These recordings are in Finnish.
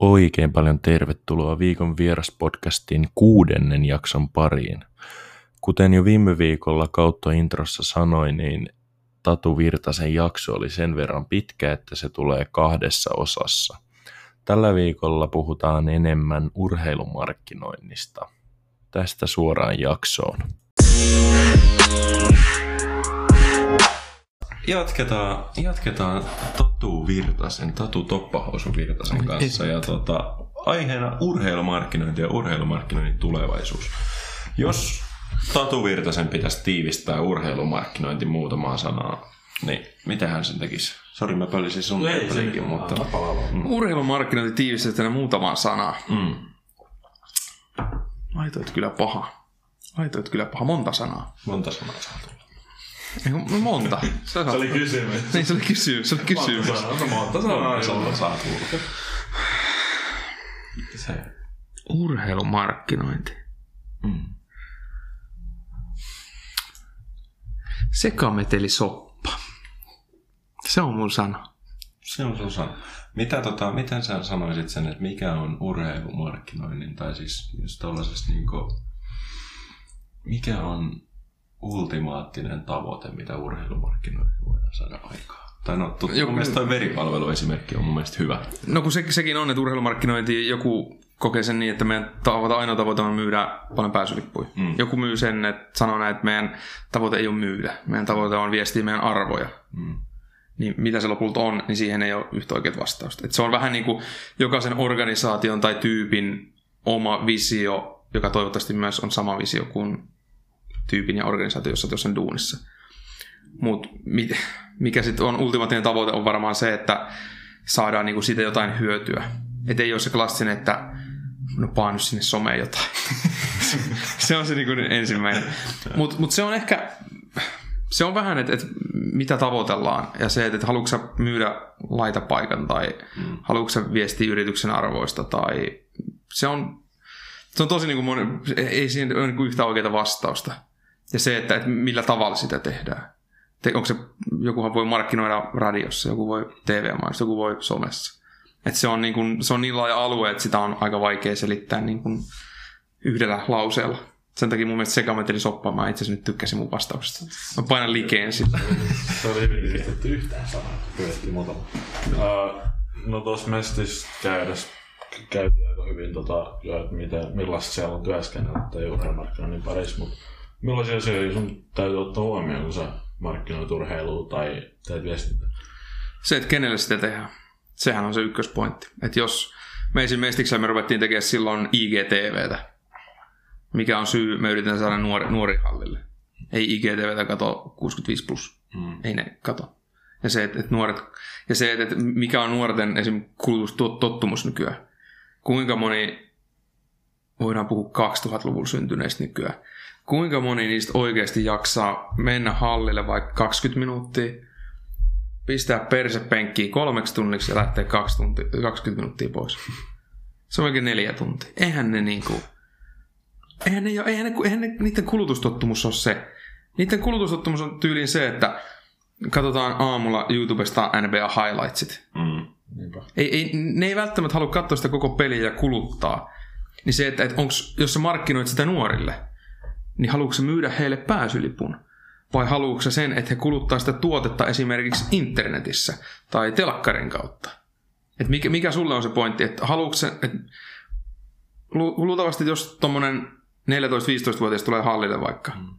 Oikein paljon tervetuloa viikon vieraspodcastin kuudennen jakson pariin. Kuten jo viime viikolla kautta introssa sanoin, niin Tatu Virtasen jakso oli sen verran pitkä, että se tulee kahdessa osassa. Tällä viikolla puhutaan enemmän urheilumarkkinoinnista. Tästä suoraan jaksoon. Jatketaan, jatketaan Tatu Virtasen, Tatu Toppahousun Virtasen kanssa ja tota, aiheena urheilumarkkinointi ja urheilumarkkinoinnin tulevaisuus. Jos Tatu Virtasen pitäisi tiivistää urheilumarkkinointi muutamaan sanaan, niin mitä hän sen tekisi? Sori, mä pölisin sun Ei, pelikin, se- mutta... Mm. Urheilumarkkinointi tiivistetään muutamaan sanaan. Mm. Laitoit kyllä paha. Laitoit kyllä paha. Monta sanaa. Monta sanaa saa tulla. Ei, kun monta. Se, Se oli kysymys. Niin, se oli kysymys. Se oli kysymys. Monta sanaa, no monta sanaa. Monta tulla. Se. Urheilumarkkinointi. Mm. Sekametelisoppa. Se on mun sana. Se on sun sana. Mitä tota, miten sä sanoisit sen, että mikä on urheilumarkkinoinnin, tai siis jos tollasesta niinku, mikä on ultimaattinen tavoite, mitä urheilumarkkinoinnin voidaan saada aikaan? Tai no, tut, Joku- mun mielestä toi veripalveluesimerkki on mun mielestä hyvä. No kun se, sekin on, että urheilumarkkinointi joku kokee sen niin, että meidän tavoite, ainoa tavoite on myydä paljon pääsylippuja. Mm. Joku myy sen, että sanoo näin, että meidän tavoite ei ole myydä. Meidän tavoite on viestiä meidän arvoja. Mm. niin mitä se lopulta on, niin siihen ei ole yhtä oikeat vastausta. Et se on vähän niin kuin jokaisen organisaation tai tyypin oma visio, joka toivottavasti myös on sama visio kuin tyypin ja organisaatio, jossa tuossa duunissa. Mutta mikä sitten on ultimaattinen tavoite on varmaan se, että saadaan niinku siitä jotain hyötyä. Et ei ole se klassinen, että no paan nyt sinne someen jotain. se on se niinku ensimmäinen. Mutta mut se on ehkä, se on vähän, että, että mitä tavoitellaan ja se, että, että haluatko myydä laitapaikan tai mm. haluatko viestiä yrityksen arvoista tai se on, se on tosi niin kuin moni, ei siinä ole niin kuin yhtä oikeaa vastausta. Ja se, että, että millä tavalla sitä tehdään. Te, onko se, jokuhan voi markkinoida radiossa, joku voi TV-mainostaa, joku voi somessa. Et se, on niin kuin, se on niin laaja alue, että sitä on aika vaikea selittää niin kuin yhdellä lauseella. Sen takia mun mielestä sekameteli soppa, mä itse asiassa nyt tykkäsin mun vastauksesta. Mä painan likeen sillä. Se oli hyvin yhdistetty yhteen sanaan. Pyydettiin muutama. Uh, no tuossa mestissä käydessä käytiin aika hyvin tota, jo, että miten, millaista siellä on työskennellä tai urheilumarkkinoinnin parissa, mutta millaisia asioita sun täytyy ottaa huomioon, kun sä markkinoit urheilua tai teet viestintää? Se, että kenelle sitä tehdään. Sehän on se ykköspointti. Että jos me esim. Mestiksellä me ruvettiin tekemään silloin IGTVtä, mikä on syy, me yritetään saada nuori, nuori hallille. Ei IGTVtä kato 65 plus. Mm. Ei ne kato. Ja se, että, että nuoret, ja se, että, että mikä on nuorten esim. kulutustottumus nykyään. Kuinka moni, voidaan puhua 2000-luvulla syntyneistä nykyään, kuinka moni niistä oikeasti jaksaa mennä hallille vaikka 20 minuuttia, pistää persepenkkiin kolmeksi tunniksi ja lähtee 2 tunti, 20 minuuttia pois. Se on oikein neljä tuntia. Eihän ne niinku... Eihän, ne, eihän, ne, eihän ne, niiden kulutustottumus ole se. Niiden kulutustottumus on tyyliin se, että katsotaan aamulla YouTubesta NBA highlightsit. Mm. Niinpä. Ei, ei, ne ei välttämättä halua katsoa sitä koko peliä ja kuluttaa. Niin se, että, että onks, jos sä markkinoit sitä nuorille, niin haluatko sä myydä heille pääsylipun? Vai haluatko sä sen, että he kuluttaa sitä tuotetta esimerkiksi internetissä tai telkkarin kautta? Et mikä, mikä sulle on se pointti? Että haluatko sä, että lu- luultavasti jos tuommoinen 14-15-vuotias tulee hallille vaikka, mm.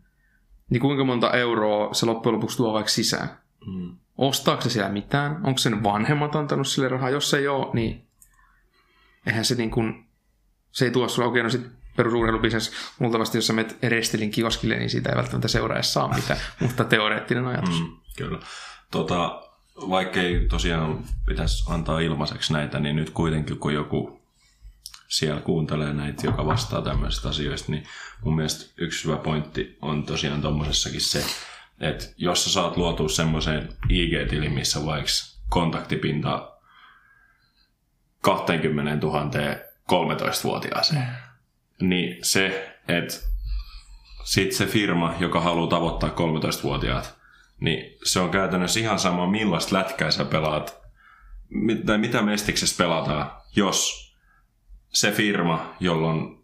niin kuinka monta euroa se loppujen lopuksi tuo vaikka sisään? Mm. Ostaako se siellä mitään? Onko sen vanhemmat antanut sille rahaa? Jos ei ole, niin eihän se niin kuin, se ei tuo sulle, okei, no sit perusurheilubisnes, luultavasti jos sä menet Restelin kioskille, niin siitä ei välttämättä seuraa edes saa mitään, mutta teoreettinen ajatus. Mm, kyllä. Tota, vaikkei tosiaan pitäisi antaa ilmaiseksi näitä, niin nyt kuitenkin kun joku siellä kuuntelee näitä, joka vastaa tämmöisistä asioista, niin mun mielestä yksi hyvä pointti on tosiaan tommosessakin se, että jos sä saat luotua semmoiseen IG-tilin, missä vaikka kontaktipinta 20 000 13-vuotiaaseen, niin se, että sitten se firma, joka haluaa tavoittaa 13-vuotiaat, niin se on käytännössä ihan sama, millaista lätkää sä pelaat, tai mitä mestiksessä pelataan, jos se firma, jolla on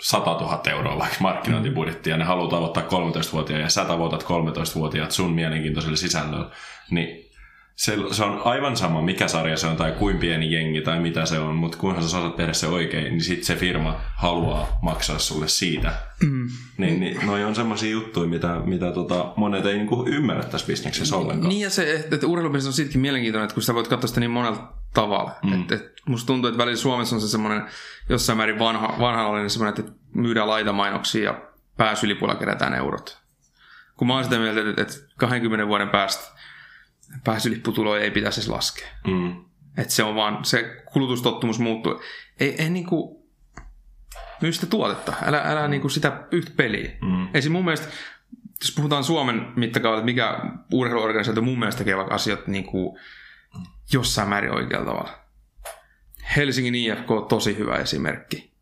100 000 euroa vaikka markkinointibudjetti ja ne haluaa tavoittaa 13-vuotiaat ja sä tavoitat 13-vuotiaat sun mielenkiintoisella sisällöllä, niin se, se on aivan sama, mikä sarja se on tai kuin pieni jengi tai mitä se on, mutta kunhan sä osaat tehdä se oikein, niin sitten se firma haluaa maksaa sulle siitä. Mm. Niin, niin noi on semmoisia juttuja, mitä, mitä tota, monet ei niinku ymmärrä tässä bisneksessä ollenkaan. Niin ja se, että, että urheilubisnes on sittenkin mielenkiintoinen, että kun sä voit katsoa sitä niin monella tavalla. Mm. Et, et, musta tuntuu, että välillä Suomessa on se semmoinen jossain määrin vanha, vanha semmoinen, että myydään laitamainoksia ja pääsylipulla kerätään eurot. Kun mä oon sitä mieltä, että 20 vuoden päästä pääsylipputuloja ei pitäisi edes laskea. Mm. Että se on vaan, se kulutustottumus muuttuu. Ei, ei niinku, myy sitä tuotetta, älä, älä mm. niinku sitä yhtä peliä. Mm. Esim. mun mielestä, jos puhutaan Suomen mittakaavalta, että mikä urheiluorganisaatio mun mielestä tekee vaikka asiat niinku jossain määrin oikealla tavalla. Helsingin IFK on tosi hyvä esimerkki.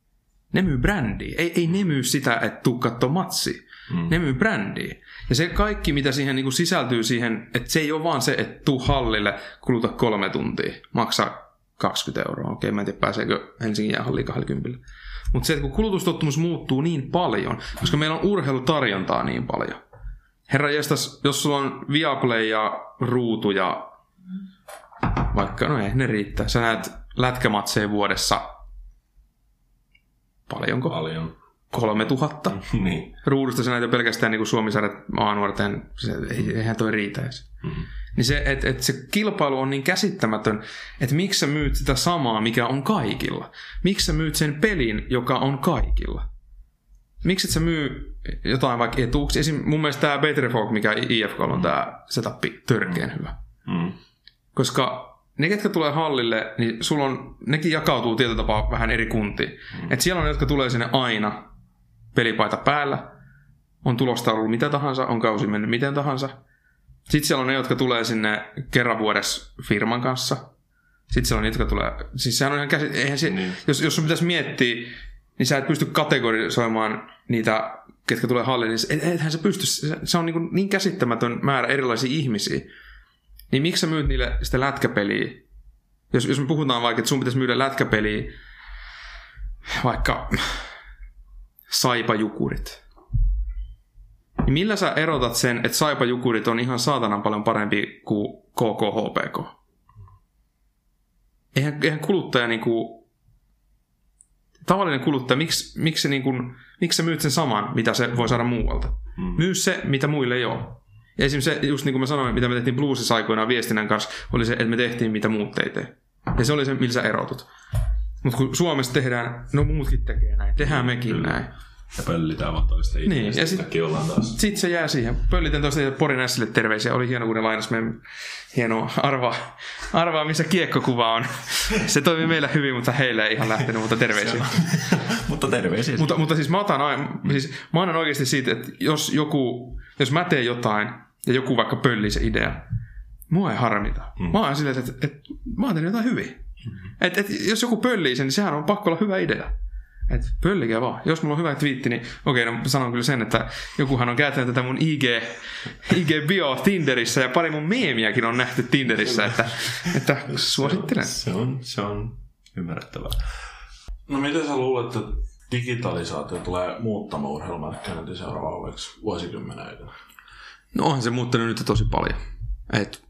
Ne myy brändiä. Ei, ei ne myy sitä, että tuu katsoa matsi. Mm. Ne myy brändiä. Ja se kaikki, mitä siihen niin kuin sisältyy siihen, että se ei ole vaan se, että tuu hallille, kuluta kolme tuntia, maksaa 20 euroa. Okei, mä en tiedä pääseekö Helsingin jäähalliin 20. Mutta se, että kun kulutustottumus muuttuu niin paljon, koska meillä on urheilutarjontaa niin paljon. Herra jestas, jos sulla on Viaplay ja ruutu ja vaikka, no ei, ne riittää. Sä näet lätkämatseja vuodessa paljonko? Paljon. 3000. niin. Ruudusta se näitä pelkästään niin Suomisarjat maanuorten, se, eihän toi riitä edes. Mm-hmm. Niin se, että et se kilpailu on niin käsittämätön, että miksi sä myyt sitä samaa, mikä on kaikilla? Miksi sä myyt sen pelin, joka on kaikilla? Miksi et sä myy jotain vaikka etuuksia? Esim. mun mielestä tämä Better Folk, mikä IFK on mm. tämä setup, törkeän hyvä. Mm. Koska ne, ketkä tulee hallille, niin sulla on, nekin jakautuu tietyllä tapaa vähän eri kuntiin. Mm. Et siellä on ne, jotka tulee sinne aina, pelipaita päällä, on tulosta ollut mitä tahansa, on kausi mennyt miten tahansa. Sitten siellä on ne, jotka tulee sinne kerran vuodessa firman kanssa. Sitten siellä on niitä, jotka tulee... Siis sehän on ihan käsi... Eihän se, niin. jos, jos sun pitäisi miettiä, niin sä et pysty kategorisoimaan niitä, ketkä tulee halliin, niin eihän se pysty. Se on niin, niin käsittämätön määrä erilaisia ihmisiä. Niin miksi sä myyt niille sitä lätkäpeliä? Jos, jos me puhutaan vaikka, että sun pitäisi myydä lätkäpeliä vaikka saipajukurit. Niin millä sä erotat sen, että saipajukurit on ihan saatanan paljon parempi kuin KKHPK? Eihän, eihän kuluttaja niinku, tavallinen kuluttaja, miksi, miksi, se niinku, miksi sä myyt sen saman, mitä se voi saada muualta? Mm. Myy se, mitä muille ei ole. Ja esimerkiksi se, just niin kuin mä sanoin, mitä me tehtiin Bluesissa aikoinaan viestinnän kanssa, oli se, että me tehtiin mitä muut ei tee. Ja se oli se, millä sä erotut. Mutta kun Suomessa tehdään, no muutkin tekee näin, tehdään mekin Kyllä. näin. Ja pöllitään vaan toista niin, ja sitten ollaan taas. Sit se jää siihen. Pöllitän toista Porin Ässille terveisiä. Oli hieno, kun ne lainas meidän hienoa arvaa, arvaa, missä kiekkokuva on. Se toimi meillä hyvin, mutta heillä ei ihan lähtenyt, mutta terveisiä. mutta terveisiä. Mutta, mutta siis mä otan aina, siis mä annan oikeasti siitä, että jos joku, jos mä teen jotain ja joku vaikka pöllii se idea, mua ei harmita. Mm. Mä oon silleen, että, että, että mä oon tehnyt jotain hyvin. Mm-hmm. Et, et, jos joku pöllii sen, niin sehän on pakko olla hyvä idea. Että pöllikä vaan. Jos mulla on hyvä twiitti, niin okei, no sanon kyllä sen, että jokuhan on käyttänyt tätä mun IG, IG-bio Tinderissä ja pari mun meemiäkin on nähty Tinderissä, että, että suosittelen. Se on, se on ymmärrettävää. No miten sä luulet, että digitalisaatio tulee muuttamaan urheilumarkkinointia seuraavaksi vuosikymmenen aikana? No onhan se muuttanut nyt tosi paljon. Et,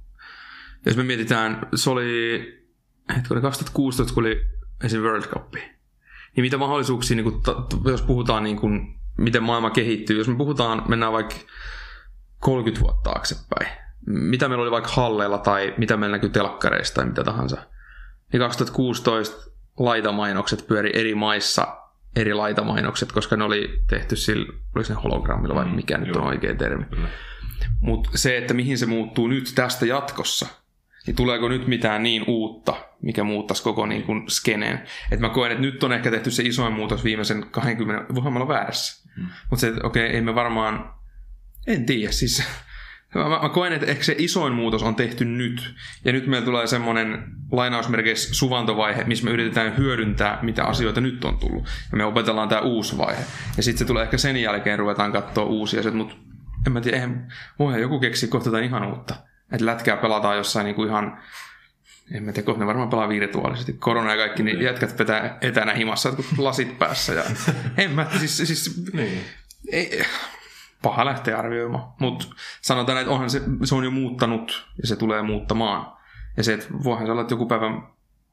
jos me mietitään, se oli hetkinen, 2016, kun oli esim. World Cup. Niin mitä mahdollisuuksia, niin kuin, jos puhutaan niin kuin, miten maailma kehittyy, jos me puhutaan, mennään vaikka 30 vuotta taaksepäin, mitä meillä oli vaikka halleilla tai mitä meillä näkyy telkkareista tai mitä tahansa, niin 2016 laitamainokset pyöri eri maissa eri laitamainokset, koska ne oli tehty sillä, oliko ne hologrammilla vai mm, mikä mm, nyt on oikea termi. Mutta se, että mihin se muuttuu nyt tästä jatkossa – niin tuleeko nyt mitään niin uutta, mikä muuttaisi koko niin kuin skeneen. Et mä koen, että nyt on ehkä tehty se isoin muutos viimeisen 20, voihan mä olla väärässä. Hmm. Mutta se, että okei, okay, ei me varmaan, en tiedä, siis mä, mä koen, että ehkä se isoin muutos on tehty nyt. Ja nyt meillä tulee semmoinen lainausmerkeissä suvantovaihe, missä me yritetään hyödyntää, mitä asioita nyt on tullut. Ja me opetellaan tämä uusi vaihe. Ja sitten se tulee ehkä sen jälkeen, ruvetaan katsoa uusia asioita, mutta en mä tiedä, eihän, voihan joku keksiä kohta ihan uutta että lätkää pelataan jossain niin kuin ihan En mä tiedä, ne varmaan pelaa virtuaalisesti. Korona ja kaikki, niin jätkät vetää etänä himassa, kun lasit päässä. Ja... en mä, siis, siis Niin. ei, paha lähteä arvioimaan. Mutta sanotaan, että onhan se, se on jo muuttanut ja se tulee muuttamaan. Ja se, että voihan se olla, että joku päivä,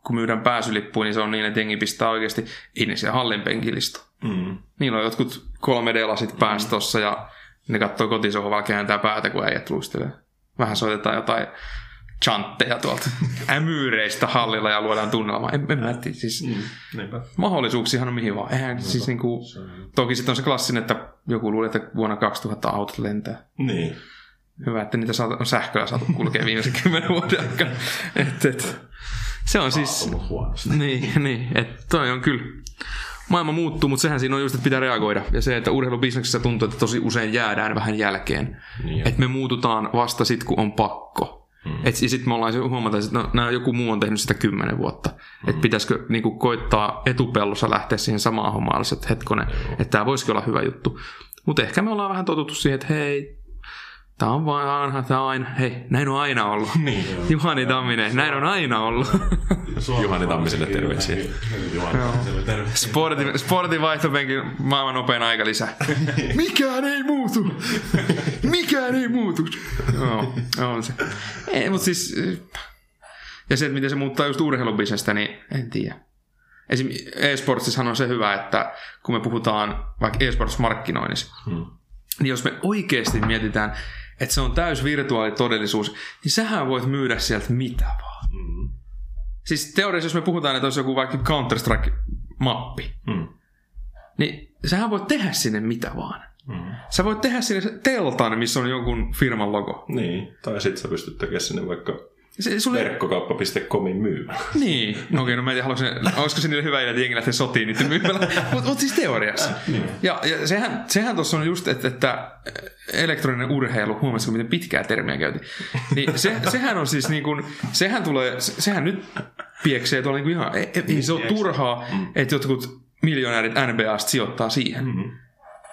kun myydään pääsylippuja, niin se on niin, että jengi pistää oikeasti, ei ne siellä hallin penkilistä. Mm. Niillä on jotkut 3D-lasit päässä tossa ja ne katsoo kotisohvalla, kääntää päätä, kun äijät luistelee. Vähän soitetaan jotain chantteja tuolta ämyyreistä hallilla ja luodaan tunnelmaa. En, en mä tiedä, siis Mm. Niinpä. mahdollisuuksia on mihin vaan. Eihän siis niinku, toki sitten on se klassinen, että joku luulee, että vuonna 2000 autot lentää. Niin. Hyvä, että niitä saatu, on sähköllä saatu kulkea viimeisen kymmenen vuoden aikana. Et, et, se on siis... Niin, niin että toi on kyllä. Maailma muuttuu, mutta sehän siinä on just, että pitää reagoida. Ja se, että urheilubisneksessä tuntuu, että tosi usein jäädään vähän jälkeen. Niin että me muututaan vasta sit, kun on pakko. Mm. Et sitten me ollaan huomata, että no, nää, joku muu on tehnyt sitä kymmenen vuotta. Mm. Että pitäisikö niinku, koittaa etupellossa lähteä siihen samaan hommaan, että hetkonen, että tämä voisikin olla hyvä juttu. Mutta ehkä me ollaan vähän totuttu siihen, että hei, tämä on vaan aina, tämä on aina, hei, näin on aina ollut. Niin. Juhani Tamminen, näin on aina ollut. Juhani Tammiselle terveisiä. Sportin, sportin vaihtopenkin maailman nopein aika lisää. Mikään ei muutu! Mikään ei muutu! Joo, on se. Ei, mutta siis... Ja se, että miten se muuttaa just urheilubisnestä, niin en tiedä. Esim. e-sportsissahan on se hyvä, että kun me puhutaan vaikka e-sports-markkinoinnissa, Hmm. niin jos me oikeasti mietitään, että se on täys virtuaalitodellisuus, niin sähän voit myydä sieltä mitä vaan. Mm. Siis teoriassa, jos me puhutaan, että olisi joku vaikka Counter-Strike-mappi, Mm. niin sähän voit tehdä sinne mitä vaan. Mm. Sä voit tehdä sinne teltan, missä on jonkun firman logo. Niin. Tai sit sä pystyt tekemään sinne vaikka Se, sulle... verkkokauppa.comin myymään. Niin, no okei, no mä en tiedä, haluaisin, olisiko se niille hyvä idea, että jengi lähtee sotiin niiden myymällä, mutta mut siis teoriassa. Ja, ja sehän, sehän tuossa on just, että, että elektroninen urheilu, huomasitko miten pitkää termiä käytiin, niin se, sehän on siis niin kuin, sehän tulee, se- sehän nyt pieksee tuolla niin kuin ihan, ei, ei, ei se ole turhaa, että jotkut miljonäärit NBAsta sijoittaa siihen. Mm.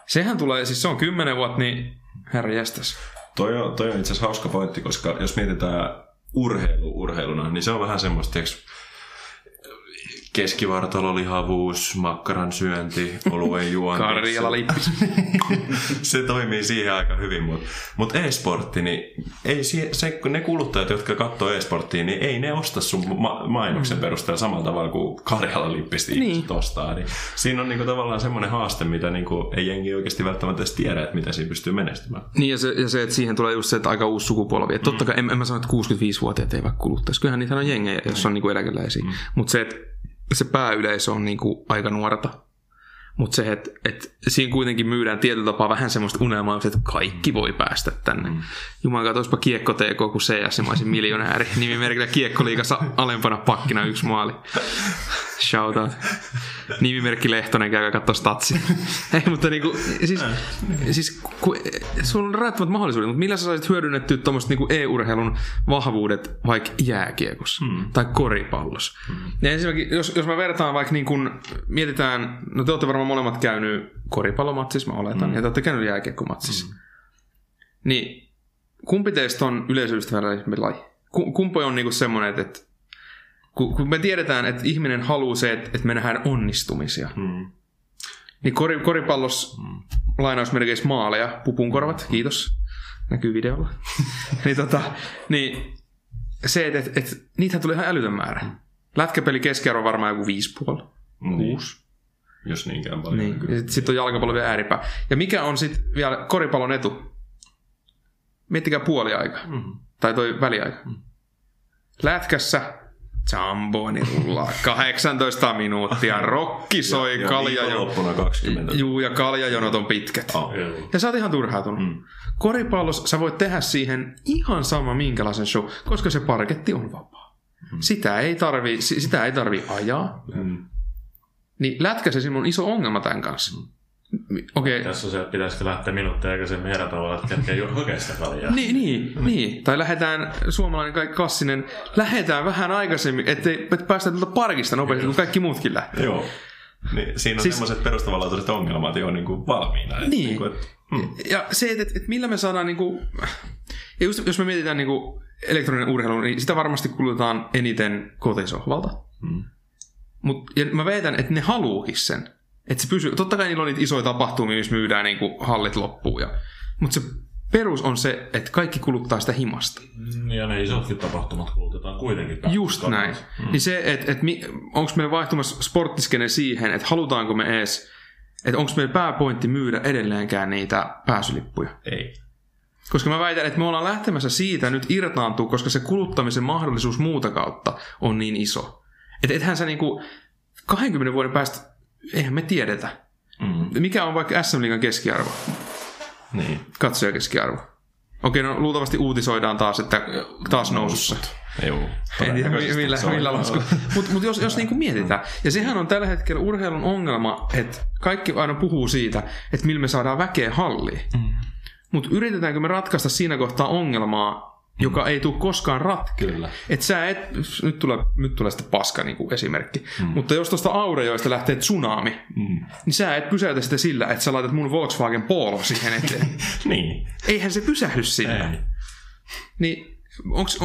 Sehän tulee, siis se on kymmenen vuotta, niin herra jästäs. Toi on, toi on itse asiassa hauska pointti, koska jos mietitään urheilu urheiluna, niin se on vähän semmoista, tiiäks, keskivartalolihavuus, makkaran syönti, oluen juonti. Karjala lippis. se toimii siihen aika hyvin, mutta mut e-sportti, niin ei se, kun ne kuluttajat, jotka katsoo e-sporttia, niin ei ne osta sun ma- mainoksen perusteella samalla tavalla kuin Karjala lippisti Niin. ostaa. Niin siinä on niinku tavallaan semmoinen haaste, mitä niinku ei jengi oikeasti välttämättä edes tiedä, että miten siinä pystyy menestymään. Niin ja se, ja se, että siihen tulee just se, että aika uusi sukupolvi. Että totta kai, en, en mä sano, että 65-vuotiaat eivät kuluttaisi. Kyllähän niitä on jengejä, jos on niinku eläkeläisiä. Mm. Mutta se, että se pääyleisö on niinku aika nuorta. Mutta se, että, että siinä kuitenkin myydään tietyllä tapaa vähän semmoista unelmaa, että kaikki voi päästä tänne. Mm. Jumalan kautta, olisipa kiekko TK kuin CS, ja mä olisin miljonääri. Nimimerkillä kiekkoliigassa alempana pakkina yksi maali. Shout out. Nimimerkki Lehtonen käy katsoa statsia. Ei, mutta niinku, siis, siis ku, sulla on rajattomat mahdollisuudet, mutta millä sä saisit hyödynnettyä tuommoista niinku e-urheilun vahvuudet vaikka jääkiekossa mm. tai koripallossa? Mm. Ja ensinnäkin, jos, jos mä vertaan vaikka niin kun, mietitään, no te olette varmaan molemmat käynyt koripallomatsissa, mä oletan, mm. ja te olette käynyt jääkiekkomatsissa. Mm. Niin, kumpi teistä on yleisöystävällisempi laji? Ku- Kumpi on niinku semmoinen, että, että kun, kun me tiedetään, että ihminen haluaa se, että, että me nähdään onnistumisia, Mm. niin kori, koripallossa mm. lainausmerkeissä maaleja, pupunkorvat, kiitos, näkyy videolla. niin, tota, niin se, että et, et, niitähän tulee ihan älytön määrä. Lätkäpeli keskiarvo on varmaan joku 5,5. Niin. Jos niinkään paljon. Niin. kyllä. Ja sitten sit on jalkapallo vielä ääripää. Ja mikä on sitten vielä koripallon etu? Miettikää puoliaika. Mm. Tai toi väliaika. Lätkässä Zamboni rullaa 18 minuuttia, rokki soi, ja kalja viikonloppuna 20. Juu, ja kaljajonot on pitkät. Oh. Ja sä oot ihan turhautunut. Mm. Koripallossa sä voit tehdä siihen ihan sama minkälaisen show, koska se parketti on vapaa. Mm. Sitä ei tarvi, si- sitä ei tarvi ajaa. Mm. Niin lätkässä siinä on iso ongelma tämän kanssa. Okei, okay. Tässä on se, että pitäisikö lähteä minuuttia aikaisemmin erätavalla, että kerkeä juuri hakea sitä kaljaa. Niin, niin, niin. Tai lähdetään, suomalainen kaikki klassinen, lähdetään vähän aikaisemmin, ettei et päästä tuolta parkista nopeasti, kun kaikki muutkin lähtee. Joo. Niin, siinä on Siis- semmoiset perustavanlaatuiset ongelmat jo niin kuin valmiina. Niin. Niin kuin, että Mm. Ja se, että, että millä me saadaan, niin kuin, ja just jos me mietitään niin kuin elektroninen urheilu, niin sitä varmasti kulutetaan eniten kotisohvalta. Mm. Mut, ja mä väitän, että ne haluukin sen. Että se pysyy, totta kai niillä on niitä isoja tapahtumia, missä myydään niin kuin hallit loppuun. Ja, mutta se perus on se, että kaikki kuluttaa sitä himasta. Ja ne isotkin tapahtumat kulutetaan kuitenkin. Just näin. Mm. Niin se, että et, onko meillä vaihtumassa sporttiskene siihen, että halutaanko me edes, että onko meillä pääpointti myydä edelleenkään niitä pääsylippuja. Ei. Koska mä väitän, että me ollaan lähtemässä siitä nyt irtaantua, koska se kuluttamisen mahdollisuus muuta kautta on niin iso. Että ethän sä niinku 20 vuoden päästä, eihän me tiedetä. Mm. Mikä on vaikka SM Liigan keskiarvo? Niin. Katsojakeskiarvo. Okei, no luultavasti uutisoidaan taas, että taas nousussa. Joo. En tiedä millä, millä lasku. Mutta mut jos, jos niinku mietitään, ja sehän on tällä hetkellä urheilun ongelma, että kaikki aina puhuu siitä, että millä me saadaan väkeä halliin. Mm. Mutta yritetäänkö me ratkaista siinä kohtaa ongelmaa, joka ei tule koskaan ratkea. Kyllä. Et sä et, nyt tulee, nyt tulee sitten paska niin kuin esimerkki, mm. mutta jos tuosta Aurejoista lähtee tsunami, Mm. niin sä et pysäytä sitä sillä, että sä laitat mun Volkswagen Polo siihen eteen. niin. Eihän se pysähdy sillä. Ei. Niin onks,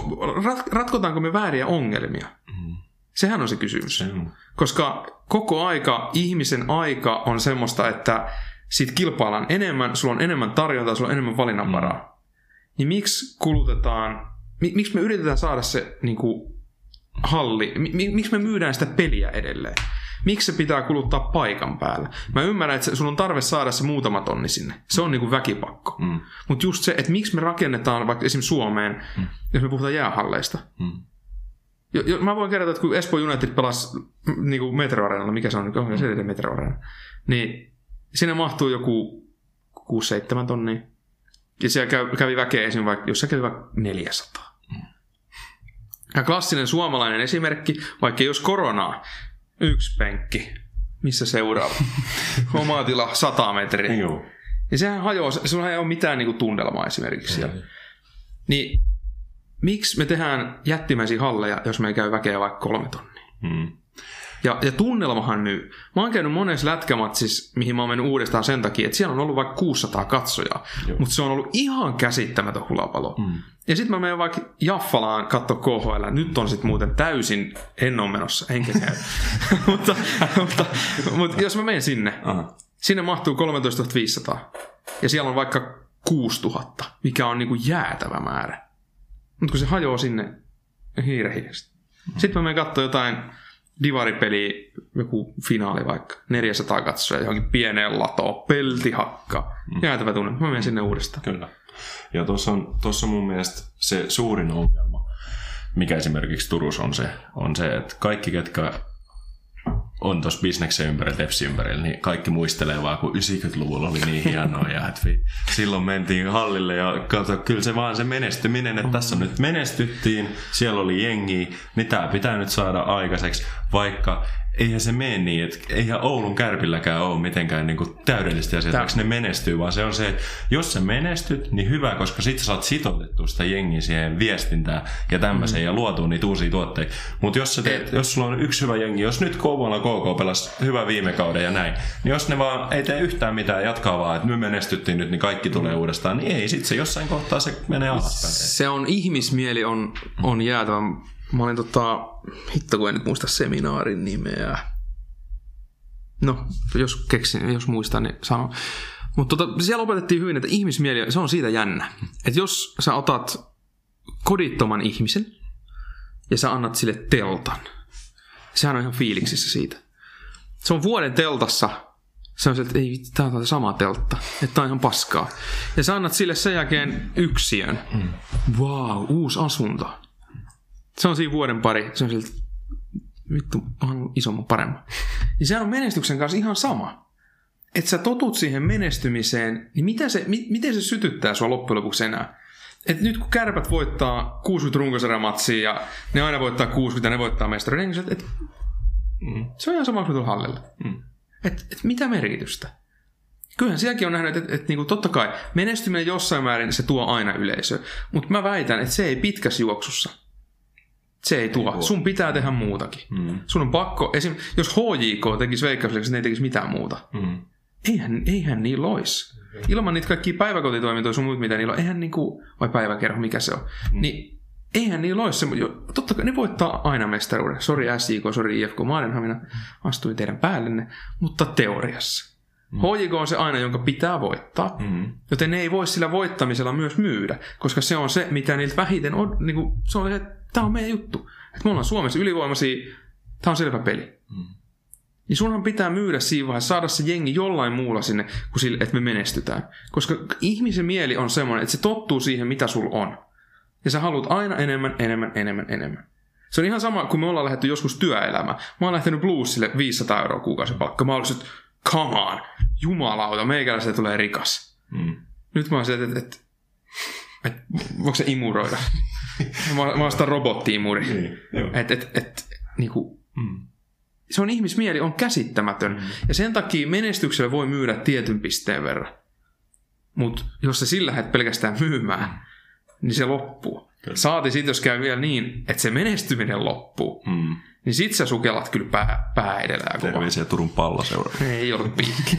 rat, ratkotaanko me vääriä ongelmia? Mm. Sehän on se kysymys. Se on. Koska koko aika, ihmisen aika on semmoista, että siitä kilpaillaan enemmän, sulla on enemmän tarjontaa, sulla on enemmän valinnanvaraa. Mm. Niin miksi kulutetaan, mi, miksi me yritetään saada se niin kuin, halli, mi, miksi me myydään sitä peliä edelleen? Miksi se pitää kuluttaa paikan päällä? Mä ymmärrän, että sulla on tarve saada se muutama tonni sinne. Se on niinku väkipakko. Mm. Mutta just se, että miksi me rakennetaan vaikka esimerkiksi Suomeen, mm. jos me puhutaan jäähalleista. Mm. Jo, jo, mä voin kertoa, että kun Espoo United pelasi mm, niinku Metro Areenalla, mikä se on, onko se edelleen Metro Areena, niin sinne mahtuu joku 6-7 tonnia. Ja siellä käy, kävi väkeä esimerkiksi vaikka, jos se kävi vaikka 400. Ja klassinen suomalainen esimerkki, vaikka jos koronaa, yksi penkki, missä seuraava? Oma tila 100 metriä. Joo. Ja sehän hajoaa, sulla ei ole mitään niinku tunnelmaa esimerkiksi siellä. Niin miksi me tehdään jättimäisiä halleja, jos me ei käy väkeä vaikka kolme tonnia? Mm. Ja, ja tunnelmahan myy. Mä oon käynyt monessa lätkämatsissa, mihin mä oon mennyt uudestaan sen takia, että siellä on ollut vaikka 600 katsojaa. Mutta se on ollut ihan käsittämätön hulapalo. Mm. Ja sitten mä menen vaikka Jaffalaan katsoa KHL. Nyt on sitten muuten täysin, en ole menossa, enkä käy. mutta, mutta, mutta, jos mä menen sinne, Aha. sinne mahtuu 13 500. Ja siellä on vaikka 6000, mikä on niinku jäätävä määrä. Mutta kun se hajoaa sinne hiirehiirestä. Sitten mä menen katsoa jotain divaripeliä, joku finaali vaikka, 400 katsoja johonkin pieneen latoon, peltihakka. Jäätävä tunne. Mä menen sinne uudestaan. Kyllä. Ja tuossa on, tuossa on mun mielestä se suurin ongelma, mikä esimerkiksi Turussa on se, on se että kaikki, ketkä on tuossa bisneksen ympärillä, Tepsi ympärillä, niin kaikki muistelee vaan, kun 90-luvulla oli niin hienoa ja että vi- silloin mentiin hallille ja kato, kyllä se vaan se menestyminen, että tässä nyt menestyttiin, siellä oli jengi, niin tämä pitää nyt saada aikaiseksi, vaikka eihän se mene niin, että eihän Oulun kärpilläkään ole mitenkään niin kuin täydellistä asiaa, Tää- vaikka ne menestyy, vaan se on se, että jos sä menestyt, niin hyvä, koska sit sä saat sitoutettua sitä jengiä siihen viestintään ja tämmöiseen ja luotua niitä uusia tuotteita. Mutta jos, sä teet, jos sulla on yksi hyvä jengi, jos nyt Kouvola KK pelasi hyvä viime kauden ja näin, niin jos ne vaan ei tee yhtään mitään, jatkaa vaan, että me menestyttiin nyt, niin kaikki tulee uudestaan, niin ei, sit se jossain kohtaa se menee alaspäin. Se on, ihmismieli on, on jäätävä. Mä olin tota, hitto kun en nyt muista seminaarin nimeä. No, jos keksin, jos muistan, niin sanon. Mutta tota, siellä opetettiin hyvin, että ihmismieli, se on siitä jännä. Että jos sä otat kodittoman ihmisen ja sä annat sille teltan, sehän on ihan fiiliksissä siitä. Se on vuoden teltassa, se on se, että ei vittu, tää on sama teltta, että tää on ihan paskaa. Ja sä annat sille sen jälkeen yksiön. Wow, uusi asunto. Se on siinä vuoden pari. Se on siltä, vittu, on isomman paremman. Niin sehän on menestyksen kanssa ihan sama. Että sä totut siihen menestymiseen, niin mitä se, mi, miten se sytyttää sua loppujen lopuksi enää? Et nyt kun kärpät voittaa 60 runkosarjamatsia ja ne aina voittaa 60 ja ne voittaa mestari, niin se, et, Mm. se on ihan sama kuin hallilla. Mm. Et, et mitä merkitystä? Kyllähän sielläkin on nähnyt, että et, niinku, totta kai menestyminen jossain määrin se tuo aina yleisö. Mutta mä väitän, että se ei pitkässä juoksussa. Se ei tuo. Sun pitää tehdä muutakin. Mm. Sun on pakko, esim, jos HJK tekisi veikkausliikassa, ne ei tekisi mitään muuta. Mm. Eihän, eihän niin lois. Ilman niitä kaikkia päiväkotitoimintoja sun muut, mitä niillä on, eihän niinku, vai päiväkerho, mikä se on, mm. niin eihän niillä ole semmoinen, totta kai ne voittaa aina mestaruuden. Sori SJK, sori IFK Maadenhamina, astuin teidän päällenne, mutta teoriassa. Mm. HJK on se aina, jonka pitää voittaa, mm. joten ne ei voi sillä voittamisella myös myydä, koska se on se, mitä niiltä vähiten on, niin kuin, se on se, että tämä on meidän juttu. Että me ollaan Suomessa ylivoimaisia, tämä on selvä peli. Mm. Niin sunhan pitää myydä siinä vaiheessa, saada se jengi jollain muulla sinne, kuin sille, että me menestytään. Koska ihmisen mieli on semmoinen, että se tottuu siihen, mitä sul on. Ja sä haluat aina enemmän, enemmän, enemmän, enemmän. Se on ihan sama, kun me ollaan lähdetty joskus työelämään. Mä oon lähtenyt bluesille 500 euroa kuukausipalkka. Mä olisin, että come on, jumalauta, meikäläisestä tulee rikas. Mm. Nyt mä oon se, että, että, että, voiko se imuroida? mä, mä oon sitä robotti-imuri. Niin, että, että, että, niinku, mm. Se on ihmismieli, on käsittämätön. Mm. Ja sen takia menestyksellä voi myydä tietyn pisteen verran. Mutta jos sä sillä lähdet pelkästään myymään, niin se loppuu. Kyllä. Saati sitten, jos käy vielä niin, että se menestyminen loppuu, mm. Niin sit sä sukellat kyllä pää, pää edellä Terveisiä Turun palloseura. Ei ollut piikki.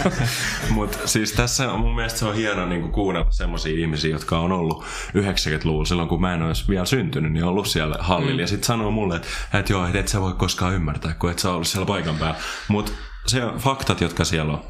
Mutta siis tässä on mun mielestä se on hieno niin kuunnella semmoisia ihmisiä, jotka on ollut 90-luvulla, silloin kun mä en olisi vielä syntynyt, niin on ollut siellä hallilla. Mm. Ja sitten sanoo mulle, että, että joo, et, et sä voi koskaan ymmärtää, kun et sä ollut siellä paikan päällä. Mutta se on faktat, jotka siellä on.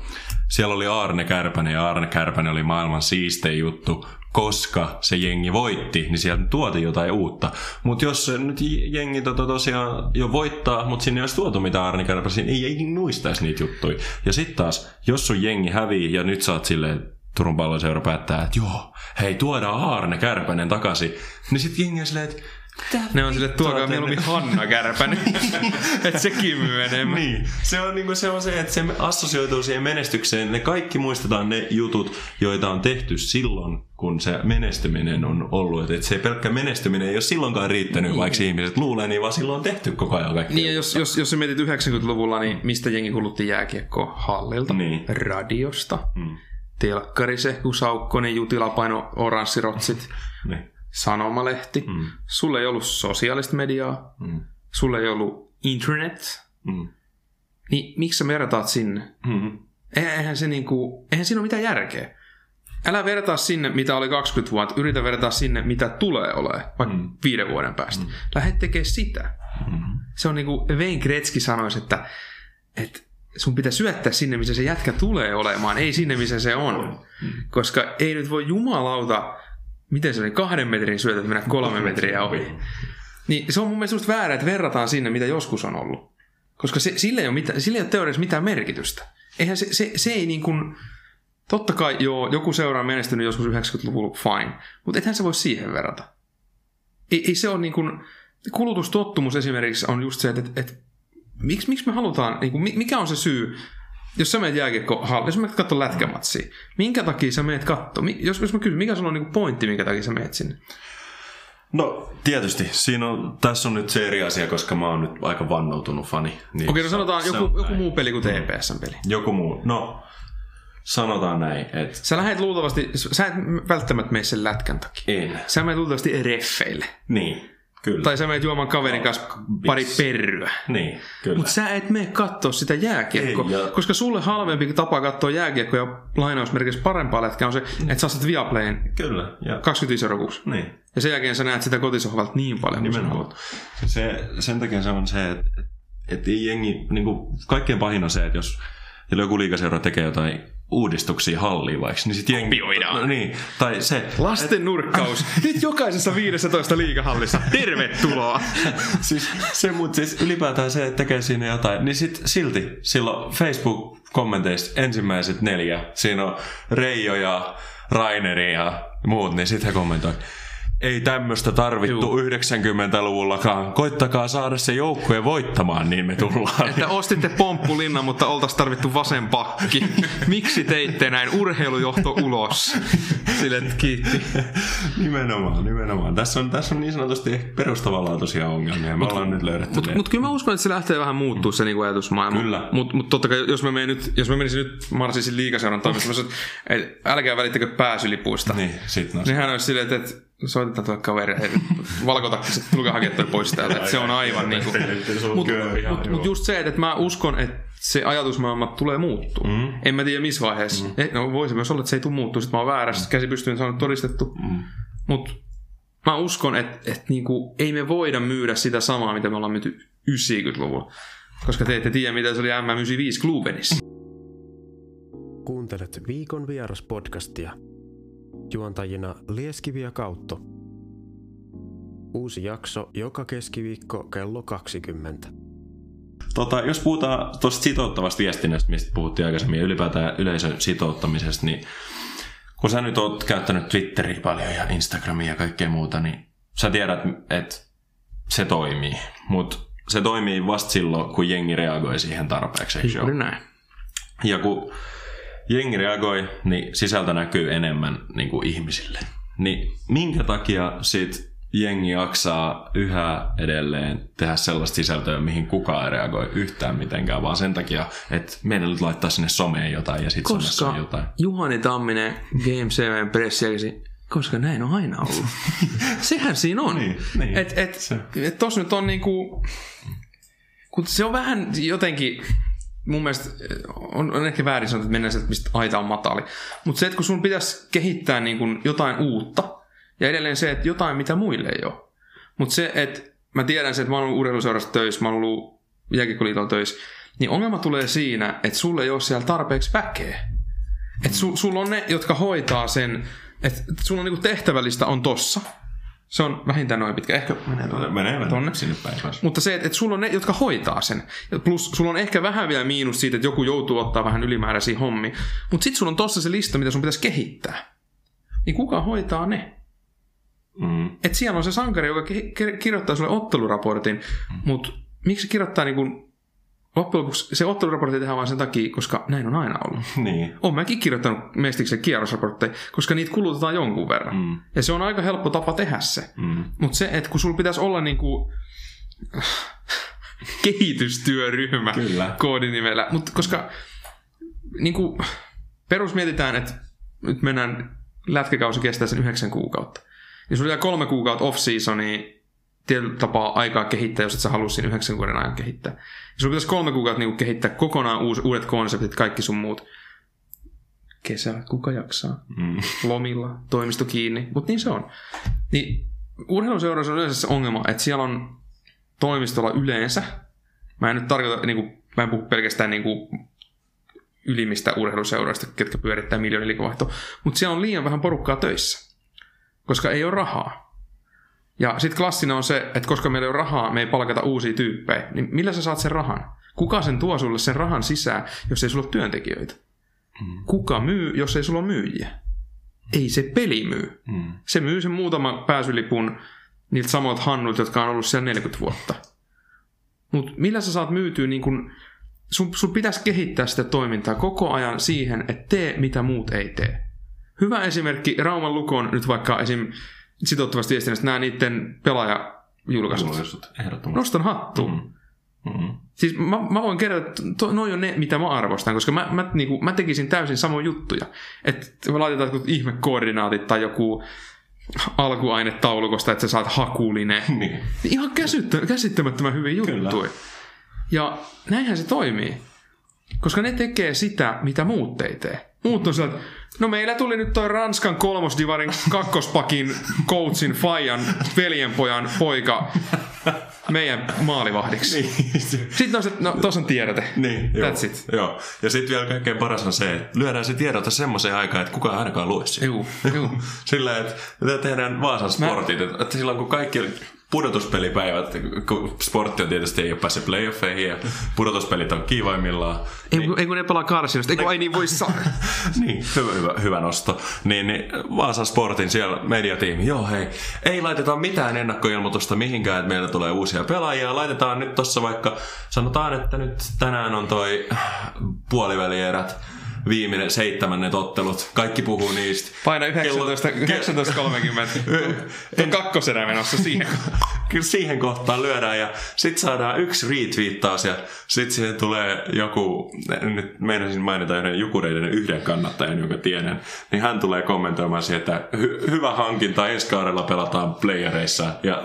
Siellä oli Arne Kärpänen ja Arne Kärpänen oli maailman siistein juttu koska se jengi voitti, niin sieltä tuotiin jotain uutta. Mutta jos nyt jengi tota tosiaan jo voittaa, mutta sinne ei olisi tuotu mitään Arni Kärpäsiin, ei jengi muistaisi niitä juttuja. Ja sitten taas, jos sun jengi hävii ja nyt saat silleen, Turun palloseura päättää, että joo, hei tuodaan Aarne Kärpänen takaisin, niin sitten jengi silleen, että ne on sille, tuokaa mieluummin Hanna Kärpänen. että sekin enemmän. Niin. Se on, niin se on se, että se assosioituu siihen menestykseen. Ne kaikki muistetaan ne jutut, joita on tehty silloin, kun se menestyminen on ollut. Että se pelkkä menestyminen ei ole silloinkaan riittänyt, niin. vaikka ihmiset luulee, niin vaan silloin on tehty koko ajan kaikki. Niin, ja jos, jos, jos sä mietit 90-luvulla, niin mistä jengi kulutti jääkiekkoa? Hallilta, niin. radiosta, mm. telkkari se, kun Saukkonen, Jutila paino oranssirotsit. niin sanomalehti, mm. sulla ei ollut sosiaalista mediaa, mm. sulla ei ollut internet, mm. niin miksi sä vertaat sinne? Mm. Eihän, se niinku, eihän siinä ole mitään järkeä. Älä vertaa sinne, mitä oli 20 vuotta, yritä vertaa sinne, mitä tulee olemaan, vaikka mm. viiden vuoden päästä. Mm. Lähde tekemään sitä. Mm. Se on niin kuin Wayne Gretzky sanoisi, että, että sun pitää syöttää sinne, missä se jätkä tulee olemaan, ei sinne, missä se on. Mm. Koska ei nyt voi jumalauta miten se oli, kahden metrin syötöt mennä kolme metriä ohi. Niin se on mun mielestä väärä, että verrataan sinne, mitä joskus on ollut. Koska se, sillä, ei ole mitään, sillä ei ole teoriassa mitään merkitystä. Eihän se, se, se ei niin kuin, totta kai joo, joku seura on menestynyt joskus 90-luvulla, fine. Mutta ethän se voi siihen verrata. Ei, ei se ole niin kuin, kulutustottumus esimerkiksi on just se, että, että, että miksi, miksi me halutaan, niin kuin, mikä on se syy, jos sä meet jääkiekko jos mä katson lätkämatsia, minkä takia sä meet katto? Jos, jos mä kysyn, mikä sulla on niin pointti, minkä takia sä meet sinne? No tietysti. Siinä on, tässä on nyt se eri asia, koska mä oon nyt aika vannoutunut fani. Niin Okei, no sanotaan joku, joku muu peli kuin TPSn peli. Joku muu. No, sanotaan näin. Että... Sä lähdet luultavasti, sä et välttämättä mene sen lätkän takia. En. Sä menet luultavasti reffeille. Niin. Kyllä. Tai sä menet juomaan kaverin kanssa pari perryä. Niin, kyllä. Mutta sä et mene katsoa sitä jääkiekkoa. ja... Koska sulle halvempi tapa katsoa jääkiekkoa ja lainausmerkissä parempaa lätkää on se, mm. että sä saat Viaplayn kyllä, ja... 25 euroa kuussa. Niin. Ja sen jälkeen sä näet sitä kotisohvalta niin paljon. Nimenomaan. Se, sen takia se on se, että, että ei jengi, niin kuin, kaikkein pahin on se, että jos joku liikaseura tekee jotain uudistuksia halliin vaikka, niin sitten jengi... No, niin, tai se... Lasten nurkkaus. Nyt jokaisessa 15 liikahallissa. Tervetuloa! siis se, mutta siis ylipäätään se, että tekee siinä jotain, niin sit silti silloin Facebook-kommenteista ensimmäiset neljä, siinä on Reijo ja Raineri ja muut, niin sitten he kommentoivat ei tämmöistä tarvittu Juu. 90-luvullakaan. Koittakaa saada se joukkue voittamaan, niin me tullaan. Että ostitte pomppulinnan, mutta oltaisiin tarvittu vasen pakki. Miksi teitte näin? Urheilujohto ulos. Sille kiitti. nimenomaan, nimenomaan. Tässä on, tässä on niin sanotusti perustavanlaatuisia ongelmia. Me mut, ollaan nyt löydetty Mutta mut kyllä mä uskon, että se lähtee vähän muuttuu se niin ajatusmaailma. Kyllä. Mutta mut totta kai, jos mä, nyt, jos mä menisin nyt Marsisin liikaseuran toimistossa, että älkää välittäkö pääsylipuista. Niin, sit no. Niin hän olisi silleen, että soitetaan tuolle kaverille, valkotakkiset, tulkaa hakea toi pois täältä. Se on aivan niin kuin... Mutta mut, mut just se, että mä uskon, että se ajatusmaailma tulee muuttuu. Mm. En mä tiedä missä vaiheessa. Mm. Eh, no voisi myös olla, että se ei tule muuttuu, sitten mä oon väärässä, mm. käsi pystyyn saanut todistettu. Mm. Mutta mä uskon, että, että niinku, ei me voida myydä sitä samaa, mitä me ollaan myyty 90-luvulla. Koska te ette tiedä, mitä se oli M95 Klubenissa. Kuuntelet viikon vieraspodcastia. Juontajina Lieskivi ja Kautto. Uusi jakso joka keskiviikko kello 20. Tota, jos puhutaan tuosta sitouttavasta viestinnästä, mistä puhuttiin aikaisemmin, ja ylipäätään yleisön sitouttamisesta, niin kun sä nyt oot käyttänyt Twitteriä paljon ja Instagramia ja kaikkea muuta, niin sä tiedät, että se toimii. Mutta se toimii vasta silloin, kun jengi reagoi siihen tarpeeksi, Juuri näin. Ja kun jengi reagoi, niin sisältö näkyy enemmän niin kuin ihmisille. Niin minkä takia sit jengi jaksaa yhä edelleen tehdä sellaista sisältöä, mihin kukaan ei reagoi yhtään mitenkään, vaan sen takia, että meidän nyt laittaa sinne someen jotain ja sitten somessa on jotain. Juhani Tamminen Game 7 pressiäkisi, koska näin on aina ollut. Sehän siinä on. Niin, niin. Et, et, Se. et tos nyt on niinku, kun se on vähän jotenkin, mun mielestä on, on ehkä väärin sanottu, että mennään sieltä, mistä aita on matali. Mutta se, että kun sun pitäisi kehittää niin kuin jotain uutta, ja edelleen se, että jotain, mitä muille ei ole. Mutta se, että mä tiedän se, että mä oon ollut urheiluseurassa töissä, mä oon ollut jääkiekkoliitolla töissä, niin ongelma tulee siinä, että sulle ei ole siellä tarpeeksi väkeä. Että su, sulla on ne, jotka hoitaa sen, että sulla on niinku tehtävällistä on tossa. Se on vähintään noin pitkä. Ehkä menee tuonne. Menee Tonne. sinne päin kanssa. Mutta se, että, että sulla on ne, jotka hoitaa sen. Plus sulla on ehkä vähän vielä miinus siitä, että joku joutuu ottaa vähän ylimääräisiä hommia. Mutta sitten sulla on tossa se lista, mitä sun pitäisi kehittää. Niin kuka hoitaa ne? Mm. Et siellä on se sankari, joka ki- kirjoittaa sulle otteluraportin, mutta miksi se kirjoittaa niin loppujen lopuksi se otteluraportti tehdään vain sen takia, koska näin on aina ollut. Niin. Olen mäkin kirjoittanut mestiksen kierrosraportteja, koska niitä kulutetaan jonkun verran. Mm. Ja se on aika helppo tapa tehdä se. Mm. Mutta se, että kun sulla pitäisi olla niinku kehitystyöryhmä Kyllä. koodinimellä, mutta koska niinku, perus mietitään, että nyt mennään, lätkäkausi kestää sen yhdeksän kuukautta. Niin sulla on kolme kuukautta off-seasonia tietyllä tapaa aikaa kehittää, jos et sä halua siinä yhdeksän kuukauden ajan kehittää. Ja sulla pitäisi kolme kuukautta niinku kehittää kokonaan uus, uudet konseptit, kaikki sun muut. Kesä, kuka jaksaa? Mm. lomilla, toimisto kiinni, mutta niin se on. Niin urheiluseurassa on yleensä se ongelma, että siellä on toimistolla yleensä, mä en nyt tarkoita, niin kuin, mä en puhu pelkästään niin kuin, ylimmistä urheiluseuroista, ketkä pyörittää miljoonin liikevaihtoa, mutta siellä on liian vähän porukkaa töissä, koska ei ole rahaa. Ja sitten klassina on se, että koska meillä ei ole rahaa, me ei palkata uusia tyyppejä, niin millä sä saat sen rahan? Kuka sen tuo sulle sen rahan sisään, jos ei sulla ole työntekijöitä? Kuka myy, jos ei sulla ole myyjiä? Ei se peli myy. Mm. Se myy sen muutaman pääsylipun niiltä samoilta hannuilta, jotka on ollut siellä 40 vuotta. Mutta millä sä saat myytyä niin kun, sun, sun pitäisi kehittää sitä toimintaa koko ajan siihen, että tee mitä muut ei tee. Hyvä esimerkki Rauman Lukon nyt vaikka esim. Sitouttavasta viestinnästä nämä niiden pelaajajulkaisut. Julkaisut, ehdottomasti. Nostan hattuun. Mm. Mm. Siis mä, mä voin kertoa, että to, noi on ne, mitä mä arvostan, koska mä, mä, niinku, mä tekisin täysin samoja juttuja. Että me laitetaan jotkut ihmekoordinaatit tai joku alkuainetaulukosta, että sä saat hakuline. Niin. Niin Ihan käsittö, käsittämättömän hyviä juttuja. Kyllä. Ja näinhän se toimii. Koska ne tekee sitä, mitä muut ei tee. Muut on sillä, että no meillä tuli nyt toi Ranskan kolmosdivarin kakkospakin coachin Fajan veljenpojan poika meidän maalivahdiksi. Niin. Sitten on se, no tuossa on tiedote. Niin, joo. That's it. Joo. Ja sitten vielä kaikkein paras on se, että lyödään se tiedote semmoiseen aikaan, että kukaan ainakaan lue sitä. Juu, juu. Sillä, että tehdään Vaasan sportit, että, että silloin kun kaikki pudotuspelipäivät, kun sportti on tietysti ei ole päässyt playoffeihin ja pudotuspelit on kiivaimmillaan. Ei, niin. ei kun ne pelaa karsinasta. Ei kun ai niin voi saa. niin, hyvä, hyvä, hyvä nosto. Niin, niin Vaasan Sportin siellä mediatiimi, joo hei, ei laiteta mitään ennakkoilmoitusta mihinkään, että meillä tulee uusia pelaajia. Laitetaan nyt tossa vaikka, sanotaan, että nyt tänään on toi puolivälierät, viimeinen seitsemännet ottelut. Kaikki puhuu niistä. Paina Kello- 19, 19.30. Tuon kakkoserä menossa siihen. kyllä siihen kohtaan lyödään ja sitten saadaan yksi retweettaus ja sitten siihen tulee joku, nyt meinasin mainita yhden Jukureiden yhden kannattajan, jonka tiedän, niin hän tulee kommentoimaan siihen, että hy- hyvä hankinta, ensi kaudella pelataan playereissa ja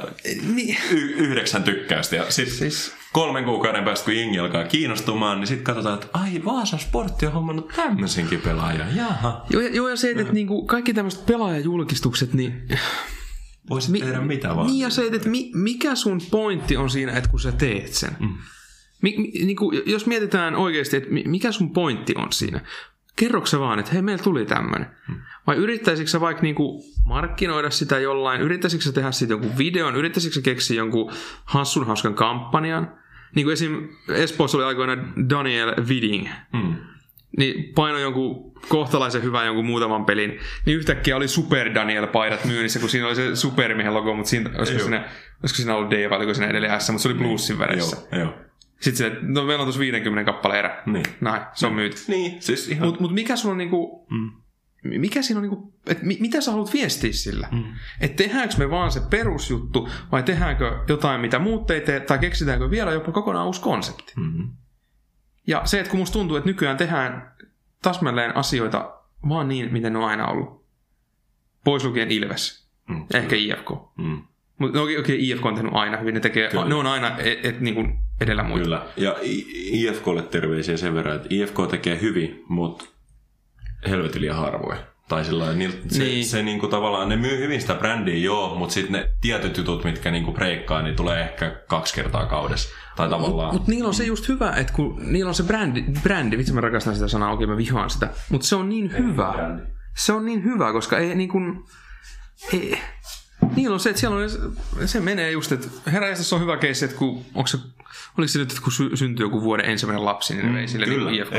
y- yhdeksän tykkäystä ja sitten Siis- kolmen kuukauden päästä, kun Ingi alkaa kiinnostumaan, niin sitten katsotaan, että ai Vaasan sportti on hommannut tämmöisenkin pelaajan, jaha. Joo, ja, joo, ja se, että, että niinku, kaikki tämmöiset pelaajajulkistukset, niin... Voisit tehdä mitä vaan. Niin ja se, että mi, mikä sun pointti on siinä, että kun sä teet sen. Mm. Mi, mi, niin kuin, jos mietitään oikeasti, että mi- mikä sun pointti on siinä. Kerroksä vaan, että hei, meillä tuli tämmöinen. Mm. Vai yrittäisitkö sä vaikka niinku markkinoida sitä jollain, yrittäisitkö sä tehdä siitä jonkun videon, yrittäisitkö sä keksiä jonkun hassun hauskan kampanjan. Niin kuin esim. Espoossa oli aikoina Daniel Widing, Mm. niin paino jonkun kohtalaisen hyvän jonkun muutaman pelin, niin yhtäkkiä oli Super Daniel-paidat myynnissä, kun siinä oli se Supermiehen logo, mutta siinä, olisiko, Joo. siinä, olisiko siinä ollut D vai oliko siinä edelleen S, mutta se oli plussin värissä. Joo, joo. Sitten se, no meillä on tuossa 50 kappale erä. Niin. Näin, se on myyty. Niin, siis ihan... Mutta mut mikä sulla on niinku, Mm. Mikä siinä on niinku, että mi, mitä sä haluat viestiä sillä? Mm. Että tehdäänkö me vaan se perusjuttu vai tehdäänkö jotain, mitä muut ei tee, tai keksitäänkö vielä jopa kokonaan uusi konsepti? Mm. Ja se, että kun musta tuntuu, että nykyään tehdään tasmalleen asioita vaan niin, miten ne on aina ollut. Pois lukien Ilves. Mm. Ehkä IFK. Mm. Mutta no, okei, okei, IFK on tehnyt aina hyvin. Ne, tekee, Kyllä. ne on aina et, et, niin kuin edellä muita. Kyllä. Ja IFKlle terveisiä sen verran, että IFK tekee hyvin, mutta helvetin liian harvoin. Tai sillä niil- se, Niin. niin. se niinku tavallaan, ne myy hyvin sitä brändiä, joo, mutta sitten ne tietyt jutut, mitkä niinku breikkaa, niin tulee ehkä kaksi kertaa kaudessa. Tai tavallaan... Mutta niillä on se just hyvä, että kun niillä on se brändi, brändi vitsi mä rakastan sitä sanaa, okei mä vihaan sitä, mutta se on niin hyvä. brändi. Se on niin hyvä, koska ei niin kuin, ei, niillä on se, että siellä on, se menee just, että heräjästä se on hyvä keissi, että kun, onko se, oliko se nyt, että kun sy- syntyy joku vuoden ensimmäinen lapsi, niin ne vei sille Kyllä, niin IFK.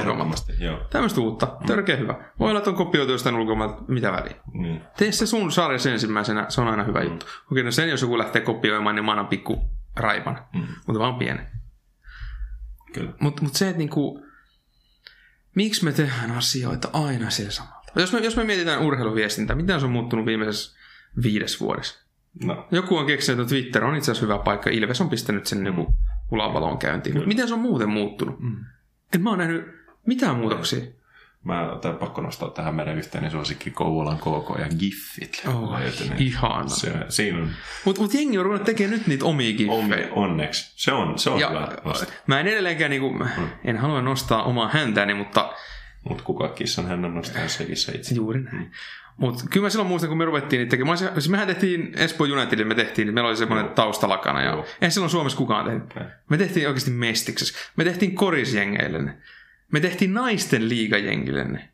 Tämmöistä uutta, törkeä hyvä. Voi olla, että on kopioitu jostain ulkomailta, mitä väliä. Niin. Tee se sun sarjassa ensimmäisenä, se on aina hyvä juttu. Okei, no sen jos joku lähtee kopioimaan, niin mä annan pikku raipan, Mm. mutta vaan pienen. Kyllä. Mutta mut se, että niinku, miksi me tehdään asioita aina sillä samalta? Jos me, jos me mietitään urheiluviestintää, miten se on muuttunut viimeisessä viides vuodessa? No, Joku on keksinyt, että Twitter on itse asiassa hyvä paikka. Ilves on pistänyt sen joku ulavalon käyntiin. Mut Miten se on muuten muuttunut? Mm. En mä oon nähnyt mitään muutoksia. mä oon pakko nostaa tähän meidän yhteinen suosikki Kouvolan KK ja Giffit. Oh, ihana. Se, siinä on Mutta mut jengi on ruvennut tekemään nyt niitä omia giffejä. onneksi. Se on, se on Ja hyvä vasta. mä en edelleenkään, niinku, en halua nostaa omaa häntäni, mutta Mutta kuka kissan hän on nostaa sekin se itse. Juuri näin. Mutta kyllä mä silloin muistan, kun me ruvettiin niitä tekemään. Mä olisin- Siis mehän tehtiin Espoo Unitedille, me tehtiin, niin meillä oli semmoinen Joo. taustalakana. Ja eihän silloin Suomessa kukaan tehnyt. Ei. Me tehtiin oikeasti mestiksessä. Me tehtiin korisjengeille ne. Me tehtiin naisten liigajengille ne.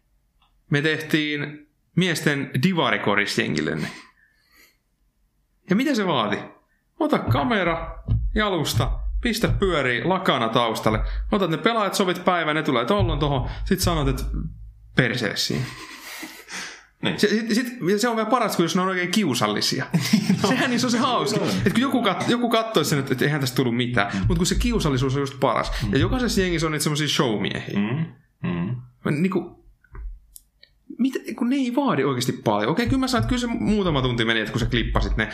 Me tehtiin miesten divarikorisjengille ne. Ja mitä se vaati? Ota kamera, jalusta, pistä pyörii lakana taustalle. Otat ne pelaajat, sovit päivän, ne tulee tollon tohon. Sitten sanot, että perseessiin. Niin. Se, sit, se on vielä paras, kun jos ne on oikein kiusallisia. Sehän niin se on se hauska. Että kun joku, kat, joku katsoisi sen, että, että eihän tästä tullut mitään. Mutta kun se kiusallisuus on just paras. Ja jokaisessa jengissä on niitä semmoisia showmiehiä. Mm. Mm. Niin kuin, mitä, kun ne ei vaadi oikeasti paljon. Okei, kyllä mä sain, että kyllä se muutama tunti meni, että kun sä klippasit ne,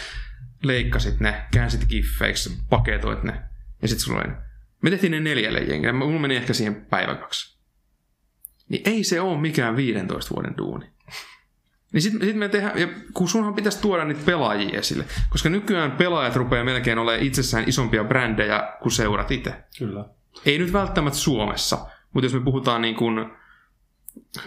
leikkasit ne, käänsit giffeiksi, paketoit ne. Ja sitten sulla oli ne. Me tehtiin ne neljälle jengille. Mulla meni ehkä siihen päivä kaksi. Niin ei se ole mikään 15 vuoden duuni. Niin sitten sit me tehdään, ja kun sunhan pitäisi tuoda niitä pelaajia esille, koska nykyään pelaajat rupeaa melkein olemaan itsessään isompia brändejä kuin seurat itse. Kyllä. Ei nyt välttämättä Suomessa, mutta jos me puhutaan niin kuin,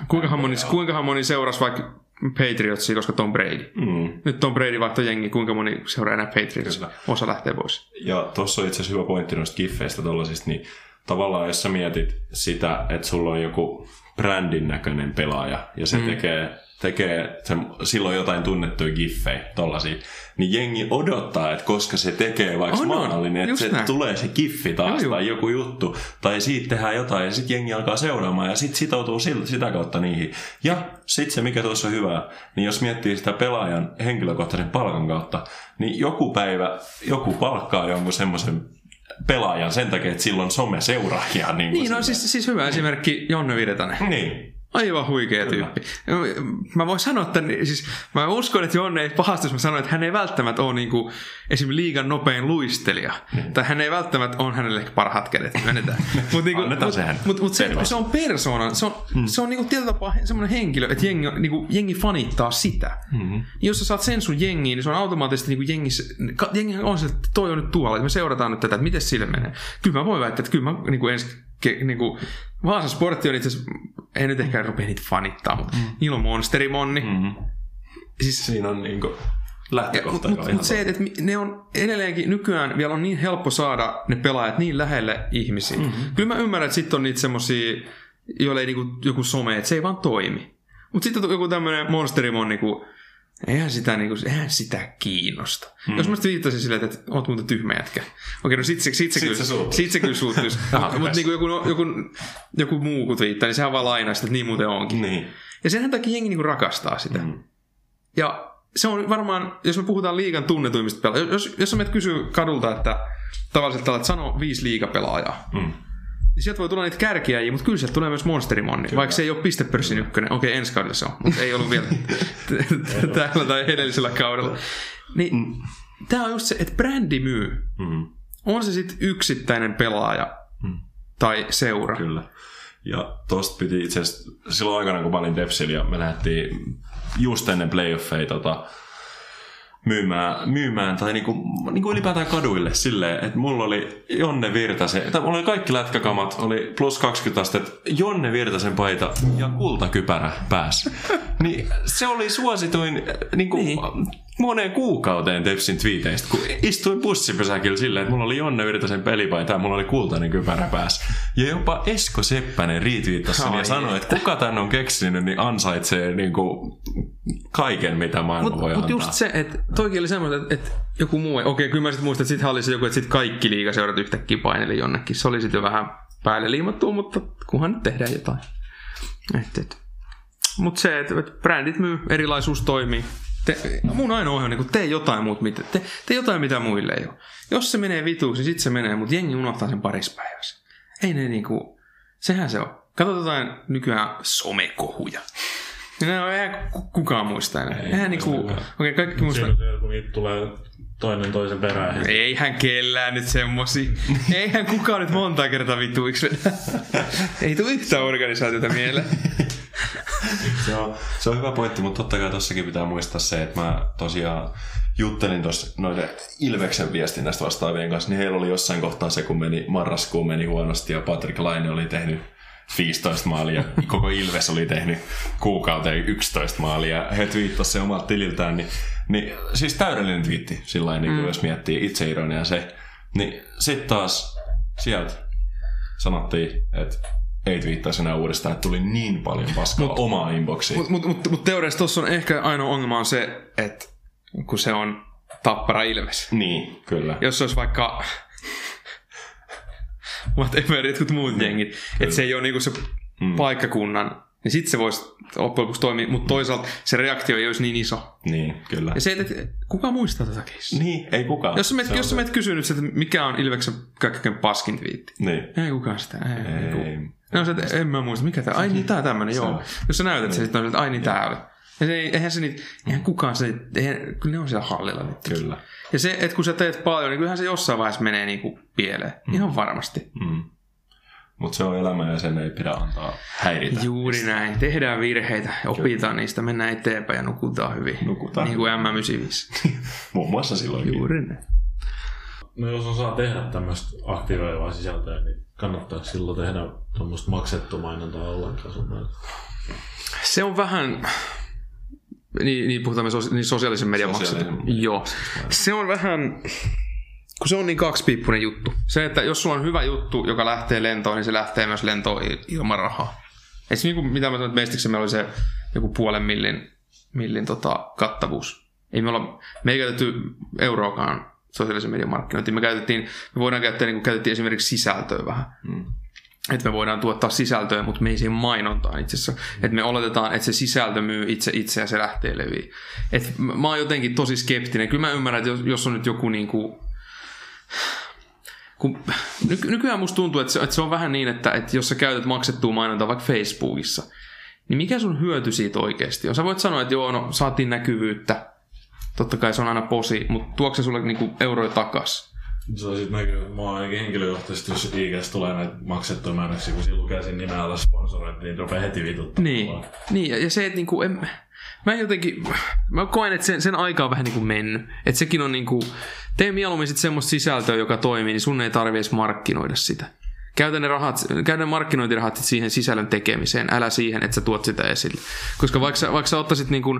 kuinka moni, kuinka moni seurasi vaikka Patriotsia, koska Tom Brady. Mm. Nyt Tom Brady vaihtoi jengi, kuinka moni seuraa enää Patriots. Kyllä. Osa lähtee pois. Ja tuossa on itse asiassa hyvä pointti noista giffeistä tollasista, niin tavallaan jos sä mietit sitä, että sulla on joku brändin näköinen pelaaja ja se mm. tekee, tekee se, silloin jotain tunnettuja giffejä tollasia, niin jengi odottaa, että koska se tekee vaikka On, on. maalin, että se näin. tulee se giffi taas Joo, joo. tai joku juttu, tai siitä tehdään jotain ja sitten jengi alkaa seuraamaan ja sitten sitoutuu sitä kautta niihin. Ja sitten se, mikä tuossa on hyvää, niin jos miettii sitä pelaajan henkilökohtaisen palkan kautta, niin joku päivä joku palkkaa jonkun semmoisen pelaajan sen takia, että sillä on some-seuraajia. Niin, Niin, no siis, siis hyvä esimerkki Jonne Virtanen. Niin, Aivan huikea Kyllä. tyyppi. Mä voin sanoa, että siis, mä uskon, että Jonne ei pahasti, jos mä sanoin, että hän ei välttämättä ole niin kuin, esimerkiksi liigan nopein luistelija. Mm. Tai hän ei välttämättä ole hänelle parhaat kädet. Myönnetään. Mut, niin kuin, mut, sehän. Mut, mut se, se, on persona. Se on, mm. se on niin kuin, tietyllä tapaa semmoinen henkilö, että jengi, niin kuin, jengi fanittaa sitä. Mm-hmm. Jos sä saat sen sun jengiin, niin se on automaattisesti niin kuin jengissä, jengi on se, että toi on nyt tuolla, että me seurataan nyt tätä, että miten sille menee. Kyllä mä voin väittää, että kyllä mä niin kuin ensi ke, niin kuin, Vaasa Sportti on itse asiassa, ei nyt ehkä rupea niitä fanittaa, mutta mm. niillä on Monsterimonni. Mm-hmm. Siis, Siinä on niin kuin lähtökohta. Mutta mut se, että ne on edelleenkin nykyään vielä on niin helppo saada ne pelaajat niin lähelle ihmisiä. Mm-hmm. Kyllä mä ymmärrän, että sitten on niitä semmosia, joille ei niinku joku some, että se ei vaan toimi. Mutta sitten on joku tämmöinen Monsterimon niinku, Eihän sitä, niin kuin, eihän sitä kiinnosta. Mm. Jos mä sitten viittasin silleen, että oot muuten tyhmä jätkä. Okei, no sit se, sit se, sit kyllä, se, sit se kyllä suuttuisi. Mutta niin joku, joku, joku muu kun viittaa, niin sehän vaan lainaa sitä, että niin muuten onkin. Niin. Ja sen takia jengi niin kuin rakastaa sitä. Mm. Ja se on varmaan, jos me puhutaan liigan tunnetuimmista pelaajista, jos, jos sä menet kysyä kadulta, että tavallisesti että sano viisi liigapelaajaa, mm sieltä voi tulla niitä kärkiäjiä, mutta kyllä sieltä tulee myös Monsterimonni, vaikka se ei ole pistepörssin ykkönen. Okei, ensi kaudella se on, mutta ei ollut vielä täällä tai edellisellä kaudella. Niin, mm. tämä on just se, että brändi myy. Mm. On se sitten yksittäinen pelaaja mm. tai seura. Kyllä. Ja tosta piti itse asiassa silloin aikana, kun mä olin Depsillä ja me lähdettiin just ennen playoffeja tota, myymään, myymään tai niinku, niinku ylipäätään kaduille silleen, että mulla oli Jonne Virtasen, tai mulla oli kaikki lätkäkamat, oli plus 20 astetta, Jonne Virtasen paita ja kultakypärä päässä. niin se oli suosituin niinku, niin moneen kuukauteen Tepsin twiiteistä, kun istuin bussipysäkillä silleen, että mulla oli Jonne Virtasen pelipaita ja mulla oli kultainen kypärä päässä. Ja jopa Esko Seppänen riitviittasi sen ja sanoi, että kuka tän on keksinyt, niin ansaitsee niin kuin kaiken, mitä maailma mut, voi mut antaa. Mutta just se, että toikin oli semmoinen, että, että joku muu, okei, okay, kyllä mä sitten muistan, että sitten oli se joku, että sitten kaikki liikaseurat yhtäkkiä paineli jonnekin. Se oli sitten jo vähän päälle liimattua, mutta kunhan nyt tehdään jotain. Mutta se, että, että brändit myy, erilaisuus toimii. Te, mun ainoa ohje on niin tee jotain muut, mitä, te, tee jotain mitä muille ei ole. Jos se menee vituuksi, niin sit se menee, mutta jengi unohtaa sen parissa päivässä. Ei ne niinku, sehän se on. Katsotaan nykyään somekohuja. No, eihän kukaan muista enää. Ei, eihän niinku, okei, okay, kaikki muista. Niitä tulee toinen toisen perään. Eihän kellään nyt semmosi. Eihän kukaan nyt monta kertaa vituiksi Ei tule yhtään organisaatiota mieleen. se, on, se on hyvä pointti, mutta totta kai tossakin pitää muistaa se, että mä tosiaan juttelin tuossa noiden Ilveksen viestinnästä vastaavien kanssa, niin heillä oli jossain kohtaa se, kun meni marraskuun meni huonosti ja Patrick Laine oli tehnyt 15 maalia, koko Ilves oli tehnyt kuukauteen 11 maalia, he twiittasivat se omalta tililtään, niin, niin siis täydellinen twiitti, sillä niin mm. jos miettii itseironia se, niin sitten taas sieltä sanottiin, että ei twiittaisi enää uudestaan, että tuli niin paljon paskaa mut, omaa inboxiin. Mutta mut, mut, mut teoriassa tuossa on ehkä ainoa ongelma on se, että kun se on tappara Ilves. Niin, kyllä. Jos se olisi vaikka whatever, jotkut muut niin, jengit, että se ei ole niinku se mm. paikkakunnan, niin sitten se voisi loppujen lopuksi toimia, mutta toisaalta se reaktio ei olisi niin iso. Niin, kyllä. Ja se, että kuka muistaa tätä keissiä? Niin, ei kukaan. Jos sä menet, jos sä menet kysynyt, että mikä on Ilveksen kaikkein paskin twiitti. Niin. Ei kukaan sitä. Ei, ei. ei. No se, että en mä muista, mikä tämä, ai niin tää tämmönen, joo. Jos sä näytät niin. se, sitten on, että ai niin tää oli. Ja se, eihän se niitä, eihän kukaan se, eihän, kyllä ne on siellä hallilla nyt. Kyllä. Ja se, että kun sä teet paljon, niin kyllähän se jossain vaiheessa menee niin kuin pieleen. Mm. Ihan varmasti. Mm. Mutta se on elämä ja sen ei pidä antaa häiritä. Juuri näin. Tehdään virheitä, opitaan Kyllä. niistä, mennään eteenpäin ja nukutaan hyvin. Nukutaan. Niin kuin M95. Muun muassa silloin. Juuri näin. No jos osaa tehdä tämmöistä aktivoivaa sisältöä, niin kannattaa silloin tehdä tuommoista maksettu mainontaa ollenkaan sun Se on vähän, niin, niin puhutaan me niin sosiaalisen median maksettu. Joo. Se on vähän, kun se on niin kaksipiippunen juttu. Se, että jos sulla on hyvä juttu, joka lähtee lentoon, niin se lähtee myös lentoon ilman rahaa. Eikö niin kuin, mitä mä sanoin, että Mestiksen meillä oli se joku puolen millin, millin tota, kattavuus. Ei me olla, me ei käytetty euroakaan sosiaalisen median markkinointiin. Me, käytettiin, me voidaan käyttää, niin kuin käytettiin esimerkiksi sisältöä vähän. Mm. Että me voidaan tuottaa sisältöä, mutta me ei siihen mainontaan itse asiassa. Mm. Että me oletetaan, että se sisältö myy itse itse ja se lähtee leviin. Et mä oon jotenkin tosi skeptinen. Kyllä mä ymmärrän, että jos, jos on nyt joku niin kuin, kun nyky- nykyään musta tuntuu, että se, että se on vähän niin, että, että jos sä käytät maksettua mainontaa vaikka Facebookissa, niin mikä sun hyöty siitä oikeasti on? Sä voit sanoa, että joo, no saatiin näkyvyyttä, totta kai se on aina posi, mutta tuokse se sulle niinku euroja takas? Se on sitten näkyy, mä oon ainakin henkilökohtaisesti, jos IGS tulee näitä maksettuja mainoksia, kun siinä lukee siinä nimen alla sponsorointi, niin rupeaa heti vituttaa. Niin, niin ja, ja se, että niinku, en, mä jotenkin, mä koen, että sen, sen aika on vähän niinku mennyt. Että sekin on niinku, tee mieluummin sit semmoista sisältöä, joka toimii, niin sun ei tarvi edes markkinoida sitä. Käytä ne, rahat, käytä ne markkinointirahat siihen sisällön tekemiseen, älä siihen, että sä tuot sitä esille. Koska vaikka vaikka sä ottaisit niinku,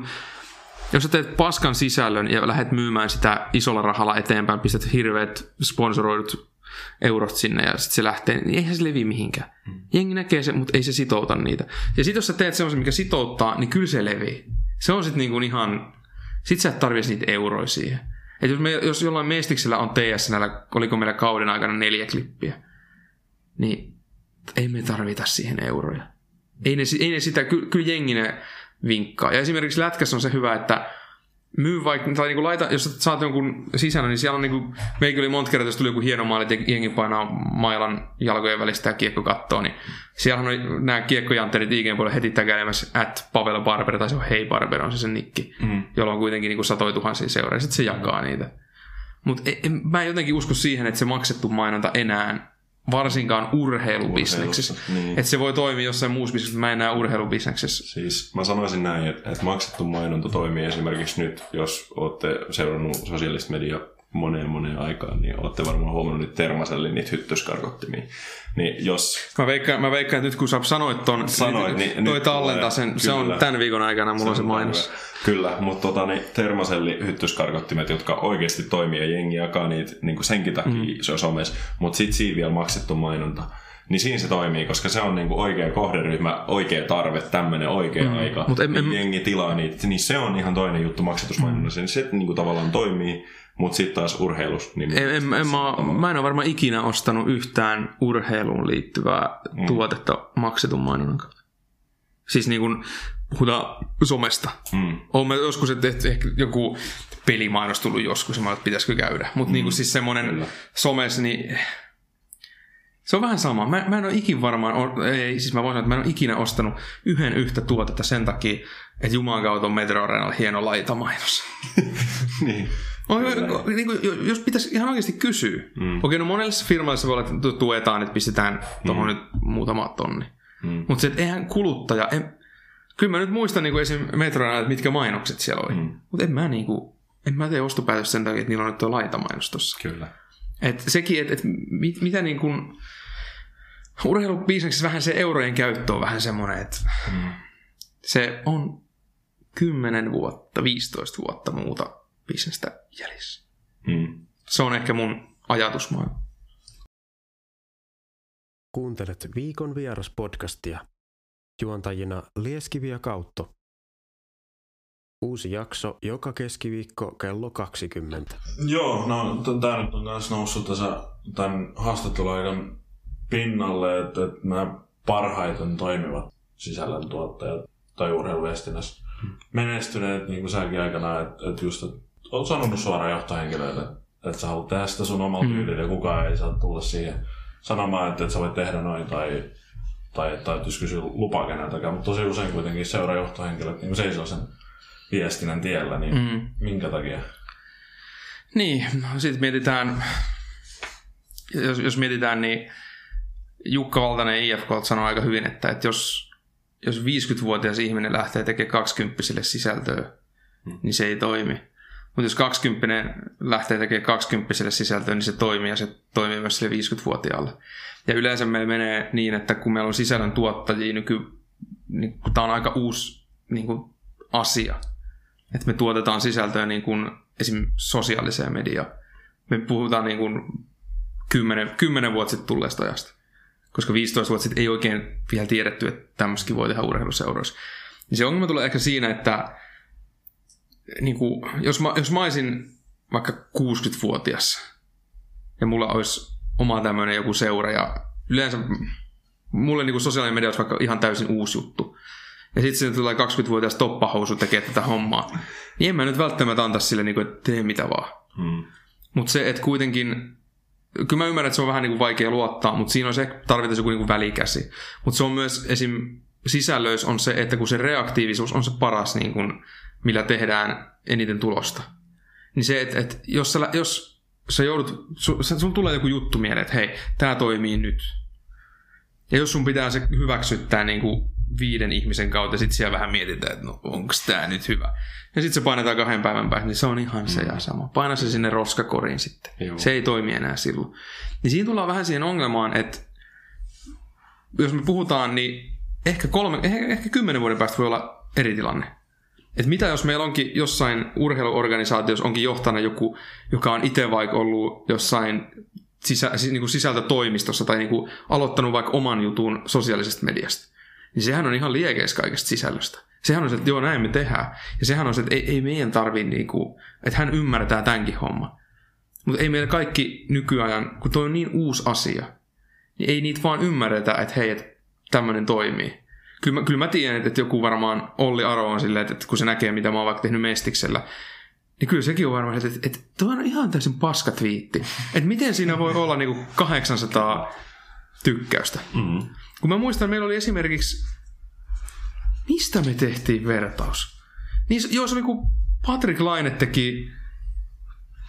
jos sä teet paskan sisällön ja lähdet myymään sitä isolla rahalla eteenpäin, pistät hirveät sponsoroidut eurot sinne ja sitten se lähtee, niin eihän se levi mihinkään. Jengi näkee se, mutta ei se sitouta niitä. Ja sitten jos sä teet semmoisen, mikä sitouttaa, niin kyllä se levii. Se on sitten niinku ihan, sit sä et tarvitse niitä euroja siihen. Et jos, me, jos jollain mestiksellä on TS, näillä, oliko meillä kauden aikana neljä klippiä, niin ei me tarvita siihen euroja. Ei ne, ei ne sitä, kyllä, kyllä jengi ne vinkkaa. Ja esimerkiksi lätkässä on se hyvä, että myy vaikka, tai niinku laita, jos saat jonkun sisällä, niin siellä on niinku, meikin oli monta kertaa, jos tuli joku hieno maali, että jengi painaa mailan jalkojen välistä ja kiekko kattoo, niin siellä on nämä kiekkojantterit IGN puolella heti täkäilemässä at Pavel Barber, tai se on Hei Barber, on se sen nikki, mm. jolla on kuitenkin niinku satoi tuhansia seuraa, sitten se jakaa niitä. Mutta mä en jotenkin usko siihen, että se maksettu mainonta enää varsinkaan urheilubisneksessä. Niin. Että se voi toimia jossain muussa bisneksessä, mä en näe urheilubisneksessä. Siis mä sanoisin näin, että, että maksettu mainonta toimii esimerkiksi nyt, jos olette seurannut sosiaalista mediaa moneen moneen aikaan, niin olette varmaan huomannut nyt Termaselle niitä hyttyskarkottimia. Niin jos... Mä veikkaan, mä veikkaan, että nyt kun sä sanoit ton, sanoit, niin, niin toi tallentaa sen, kyllä, se on tämän viikon aikana, mulla se on se mainos. Kyllä, mutta tota, niin Termaselli hyttyskarkottimet, jotka oikeasti toimii ja jengi jakaa niitä niin senkin takia mm. se on somessa, mutta sitten siinä vielä maksettu mainonta niin siinä se toimii, koska se on niinku oikea kohderyhmä, oikea tarve, tämmöinen oikea mm. aika, Mut en, niin en, jengi tilaa niitä, niin se on ihan toinen juttu maksatusmainonnassa, mm. niin se niinku tavallaan toimii, mutta sitten taas urheilus. Niin en, en, en, mä, mä en ole varmaan ikinä ostanut yhtään urheiluun liittyvää mm. tuotetta maksetun mainonnan. Siis niin kuin puhutaan somesta. Mm. Olen joskus, että ehkä joku pelimainos tullut joskus, ja että pitäisikö käydä. Mutta mm. niin kuin siis semmoinen somes, niin se on vähän sama. Mä, mä en ole ikin varmaan, ei, siis mä voin sanoa, että mä en ole ikinä ostanut yhden yhtä tuotetta sen takia, että Jumalan kautta on Metro Arenalla hieno laitamainos. niin. On, niin kuin, jos pitäisi ihan oikeasti kysyä. Mm. Okei, no monella firmalla se voi olla, että tuetaan, että pistetään tuohon mm. nyt muutama tonni. Mm. Mutta se, että eihän kuluttaja... En, kyllä mä nyt muistan niin esim. Metrona, että mitkä mainokset siellä oli. Mm. Mutta en mä niin kuin, en mä tee ostopäätöstä sen takia, että niillä on nyt tuo laitamainos tossa. Kyllä. Et sekin, että et mit, mitä niin kuin... Urheilubisneksessä vähän se eurojen käyttö on vähän semmoinen, että mm. se on 10 vuotta, 15 vuotta muuta bisnestä jäljessä. Mm. Se on ehkä mun ajatusmaailma. Kuuntelet viikon vieras podcastia. Juontajina Lieskivi ja Kautto. Uusi jakso joka keskiviikko kello 20. Joo, no tämä nyt on myös noussut tässä tämän haastatteluaikan pinnalle, että, että nämä parhaiten toimivat sisällöntuottajat tai urheiluviestinnässä menestyneet, niin kuin säkin aikana, että, että just, että olet sanonut suoraan johtohenkilöille, että sä haluat tehdä sitä sun omalla mm. tyylillä ja kukaan ei saa tulla siihen sanomaan, että, että sä voit tehdä noin tai, tai että täytyisi kysyä lupaa keneltäkään, mutta tosi usein kuitenkin seuraa johtohenkilöt niin seisoo sen viestinnän tiellä, niin mm. minkä takia? Niin, no sitten mietitään, jos, jos mietitään, niin Jukka Valtanen IFK sanoi aika hyvin, että, että jos, jos 50-vuotias ihminen lähtee tekemään 20 sisältöä, mm. niin se ei toimi. Mutta jos 20 lähtee tekemään 20 sisältöä, niin se toimii ja se toimii myös sille 50-vuotiaalle. Ja yleensä meillä menee niin, että kun meillä on sisällön tuottajia nyky, niin tämä on aika uusi niin kuin, asia. Että me tuotetaan sisältöä niin kuin, esim. sosiaaliseen mediaan. Me puhutaan niin kuin 10, 10 vuotta sitten tulleesta ajasta. Koska 15 vuotta sitten ei oikein vielä tiedetty, että tämmöisikin voi tehdä urheiluseuroissa. Niin se ongelma tulee ehkä siinä, että niin kuin, jos, mä, jos mä olisin vaikka 60-vuotias ja mulla olisi oma tämmöinen joku seura ja yleensä mulle niin kuin sosiaalinen media olisi vaikka ihan täysin uusi juttu. Ja sitten sinne tulee 20-vuotias toppahousu tekee tätä hommaa. Niin en mä nyt välttämättä antaisi sille, niin kuin, että tee mitä vaan. Hmm. Mutta se, että kuitenkin, kyllä mä ymmärrän, että se on vähän niin kuin vaikea luottaa, mutta siinä on se, tarvitaan joku niin kuin välikäsi. Mutta se on myös esim sisällöissä on se, että kun se reaktiivisuus on se paras, niin kuin, millä tehdään eniten tulosta. Niin se, että, että jos, sä, jos sä joudut, su, sulla tulee joku juttu mieleen, että hei, tämä toimii nyt. Ja jos sun pitää se hyväksyttää niin kuin viiden ihmisen kautta, sit siellä vähän mietitään, että no onko tämä nyt hyvä. Ja sitten se painetaan kahden päivän päästä, niin se on ihan se ja sama. Paina se sinne roskakoriin sitten. Joo. Se ei toimi enää silloin. Niin siinä tullaan vähän siihen ongelmaan, että jos me puhutaan, niin ehkä, kolme, ehkä, ehkä kymmenen vuoden päästä voi olla eri tilanne. Et mitä jos meillä onkin jossain urheiluorganisaatiossa onkin johtana joku, joka on itse vaikka ollut jossain sisä, siis niin kuin sisältötoimistossa tai niin kuin aloittanut vaikka oman jutun sosiaalisesta mediasta. Niin sehän on ihan liekeis kaikesta sisällöstä. Sehän on se, että joo näin me tehdään. Ja sehän on se, että ei, ei meidän tarvii niin kuin, että hän ymmärtää tämänkin homma. Mutta ei meillä kaikki nykyajan, kun toi on niin uusi asia, niin ei niitä vaan ymmärretä, että hei, että tämmöinen toimii. Kyllä mä, kyllä mä tiedän, että joku varmaan Olli Aro on silleen, että kun se näkee, mitä mä oon vaikka tehnyt Mestiksellä, niin kyllä sekin on varmaan, että, että, että toi on ihan täysin paska twiitti. Että miten siinä voi olla niinku 800 tykkäystä. Mm. Kun mä muistan, meillä oli esimerkiksi, mistä me tehtiin vertaus? Niin, joo, se oli kun Patrick Laine teki,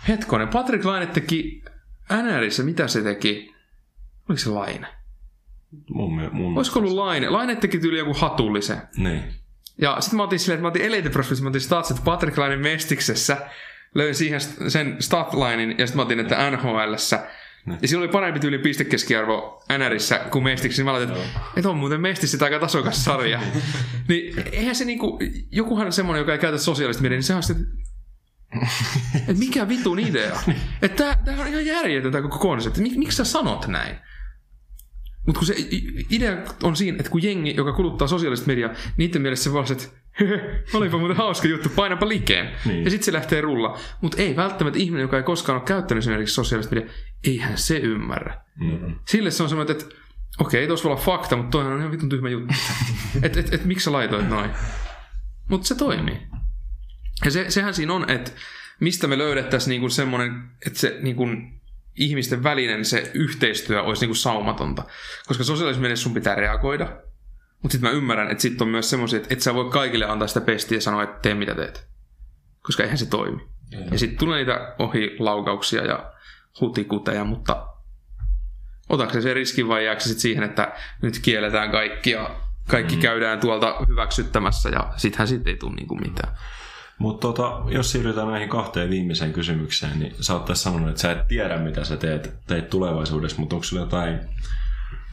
hetkonen, Patrick Laine teki NRissä, mitä se teki? Oliko se Laine? Mun, mun Olisiko ollut Laine? Laine teki tyyli joku hatullisen. Niin. Ja sitten mä otin silleen, että mä otin Elite Prospects, mä otin statsit Patrick Lainen Mestiksessä, löin siihen sen statlinein ja sitten mä otin, että NHLssä. Ja sillä oli parempi tyyli pistekeskiarvo NRissä kuin Mestiksessä. Niin mä laitan, että, että on muuten Mestissä aika tasokas sarja. niin eihän se niinku, jokuhan semmonen, joka ei käytä sosiaalista mediaa, niin se on sitten, että mikä vitun idea. Että tää, tää on ihan järjetön tää koko konsepti. Mik, miksi sä sanot näin? Mutta kun se idea on siinä, että kun jengi, joka kuluttaa sosiaalista mediaa, niiden mielessä se vaan että "Hehe, olipa muuten hauska juttu, painapa likeen. Niin. Ja sitten se lähtee rulla. Mutta ei välttämättä ihminen, joka ei koskaan ole käyttänyt esimerkiksi sosiaalista mediaa, eihän se ymmärrä. Mm. Sille se on semmoinen, että okei, tuossa voi olla fakta, mutta toihan on ihan vitun tyhmä juttu. että et, et, miksi sä laitoit noin? Mutta se toimii. Ja se, sehän siinä on, että mistä me löydettäisiin niinku semmoinen, että se niinku ihmisten välinen se yhteistyö olisi niinku saumatonta. Koska sosiaalisessa mielessä sun pitää reagoida. Mutta sitten mä ymmärrän, että sitten on myös semmoisia, että et sä voi kaikille antaa sitä pestiä ja sanoa, että tee mitä teet. Koska eihän se toimi. Ja sitten tulee niitä ohilaukauksia ja hutikuteja, mutta otatko se riskin vai jääkö se sit siihen, että nyt kielletään kaikki ja kaikki mm. käydään tuolta hyväksyttämässä ja sittenhän siitä ei tule niinku mitään. Mutta tota, jos siirrytään näihin kahteen viimeiseen kysymykseen, niin sä oot tässä sanonut, että sä et tiedä, mitä sä teet, teet tulevaisuudessa, mutta onko sulla jotain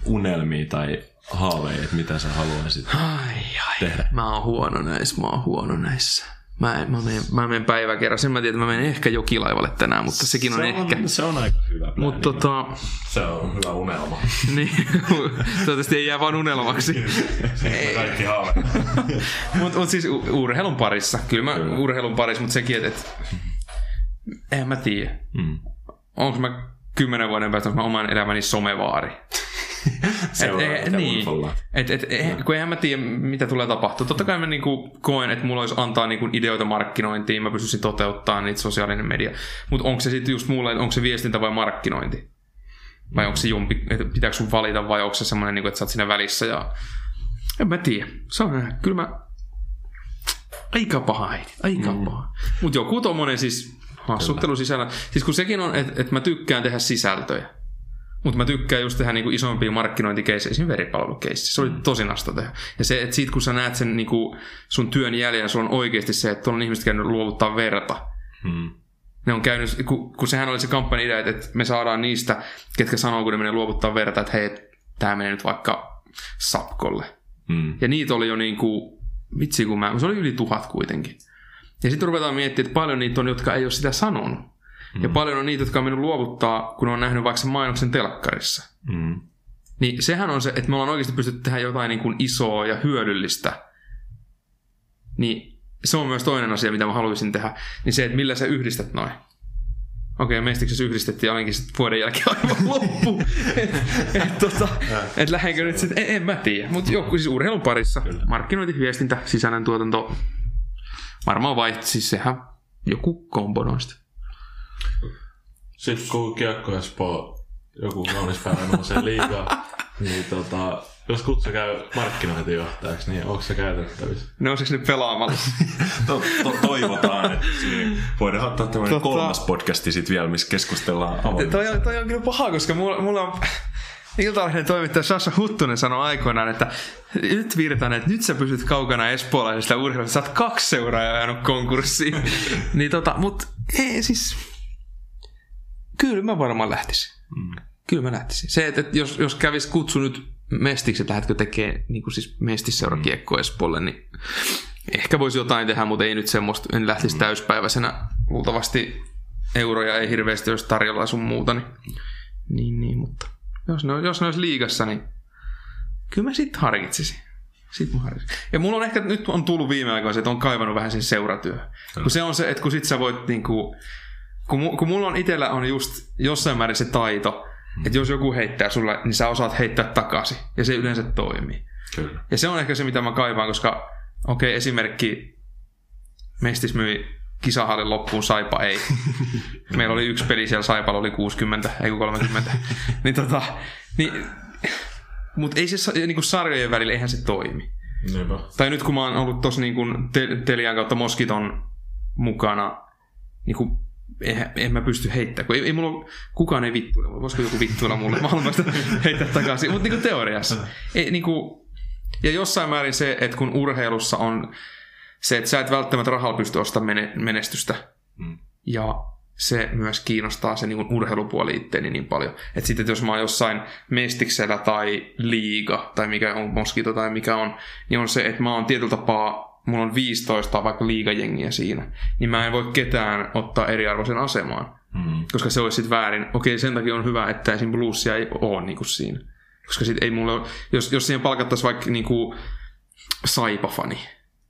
unelmia tai haaveja, että mitä sä haluaisit Ai, ai. tehdä? Mä oon huono näissä, mä oon huono näissä. Mä, en, mä, menen, mä menen päivä kerran. Sen mä tiedän, että mä menen ehkä jokilaivalle tänään, mutta sekin on, se ehkä. on, se on aika hyvä plääni. Mutta tota, Se on hyvä unelma. niin, toivottavasti ei jää vaan unelmaksi. Kaikki haaveillaan. Mutta mut siis urheilun parissa. Kyllä mä Kyllä. urheilun parissa, mutta sekin, että et, en mä tiedä. Mm. Onko mä kymmenen vuoden päästä mä oman elämäni somevaari? Et, niin. Et, et, et, kun eihän mä tiedä, mitä tulee tapahtua. Totta kai mä niinku koen, että mulla olisi antaa niinku ideoita markkinointiin, mä pystyisin toteuttamaan niitä sosiaalinen media. Mutta onko se sitten just mulle, onko se viestintä vai markkinointi? Vai onko se jumpi, että pitääkö sun valita vai onko se semmoinen, niinku, että sä oot siinä välissä ja... En mä tiedä. Se on näin. Kyllä mä... Aika paha äiti. Aika mm. paha. Mutta joku tommonen siis hassuttelu sisällä. Siis kun sekin on, että et mä tykkään tehdä sisältöjä. Mutta mä tykkään just tehdä niinku isompia markkinointikeissejä, esimerkiksi veripalvelukeissi. Se oli tosi nasta tehdä. Ja se, että siitä kun sä näet sen niinku sun työn jäljen, sulla on oikeasti se, että tuolla on ihmiset käynyt luovuttaa verta. Mm. Ne on käynyt, kun, kun sehän oli se kampanjan idea, että, että me saadaan niistä, ketkä sanoo, kun ne menee luovuttaa verta, että hei, tämä menee nyt vaikka Sapkolle. Mm. Ja niitä oli jo niinku, vitsi kun mä, se oli yli tuhat kuitenkin. Ja sitten ruvetaan miettimään, että paljon niitä on, jotka ei ole sitä sanonut. Mm. Ja paljon on niitä, jotka on mennyt luovuttaa, kun on nähnyt vaikka sen mainoksen telkkarissa. Mm. Niin sehän on se, että me ollaan oikeasti pystytty tehdä jotain niin kuin isoa ja hyödyllistä. Niin se on myös toinen asia, mitä mä haluaisin tehdä. Niin se, että millä sä yhdistät noin. Okei, mestiksessä yhdistettiin ja olinkin sitten vuoden jälkeen aivan loppu. et, et, tota, et lähdenkö nyt sitten, en, en mä tiedä. Mutta joku siis urheilun parissa. Markkinointi, viestintä, sisällöntuotanto. Varmaan vai, siis sehän joku kombo noista. Sitten kun Kiekko Espoo joku kaunis päivä nousee liigaa, niin tota, jos kutsu käy markkinointijohtajaksi, niin onko se käytettävissä? Nouseeko ne pelaamalla? To, to, toivotaan, että voidaan ottaa tämmöinen Tota- kolmas podcasti sitten vielä, missä keskustellaan avoimesti. toi, on, toi on kyllä paha, koska mulla, mulla on... Iltalehden toimittaja Sasha Huttunen sanoi aikoinaan, että nyt Virtanen, että nyt sä pysyt kaukana espoolaisesta urheilusta, sä oot kaksi seuraajaa ajanut konkurssiin. niin tota, mut ei siis... Kyllä mä varmaan lähtisin. Mm. Kyllä mä lähtisin. Se, että, että jos, jos kävis kutsu nyt mestiksi, että lähdetkö tekemään niin kuin siis mestisseura kiekko Espoolle, niin ehkä voisi jotain tehdä, mutta ei nyt semmoista, en lähtisi täyspäiväisenä. Luultavasti euroja ei hirveästi olisi tarjolla sun muuta, niin, niin, niin mutta jos ne, jos ne olisi liigassa, niin kyllä mä sitten harkitsisin. Sitten mä harkitsisin. Ja mulla on ehkä, nyt on tullut viime aikoina se, että on kaivannut vähän sen seuratyö. Kun se on se, että kun sit sä voit niinku, kun, kun mulla on itsellä on just jossain määrin se taito, että jos joku heittää sulle, niin sä osaat heittää takaisin. Ja se yleensä toimii. Kyllä. Ja se on ehkä se, mitä mä kaivaan, koska okei, okay, esimerkki Mestis myi kisahallin loppuun, Saipa ei. Meillä oli yksi peli siellä, Saipalla oli 60, ei kun 30. niin tota, niin, mutta ei se sa- niinku sarjojen välillä, eihän se toimi. Niinpä. Tai nyt kun mä oon ollut tossa niinku te- Telian kautta Moskiton mukana, niinku, eihän, en mä pysty heittämään, kun ei, ei mulla kukaan ei vittuilla mulle, voisiko joku vittuilla mulle, vasta heittää takaisin, mutta niinku teoriassa. Ei, niinku, ja jossain määrin se, että kun urheilussa on se, että sä et välttämättä rahalla pysty ostamaan mene- menestystä, Mm. ja se myös kiinnostaa se niin urheilupuoli itteeni niin paljon. Että sitten että jos mä oon jossain mestiksellä tai liiga, tai mikä on moskito tai mikä on, niin on se, että mä oon tietyllä tapaa, mulla on 15 vaikka liigajengiä siinä, niin mä en voi ketään ottaa eriarvoisen asemaan. Mm. Koska se olisi sitten väärin. Okei, sen takia on hyvä, että esim. bluesia ei ole niinku siinä. Koska sit ei mulle ole, jos, jos siihen palkattaisiin vaikka niinku saipafani,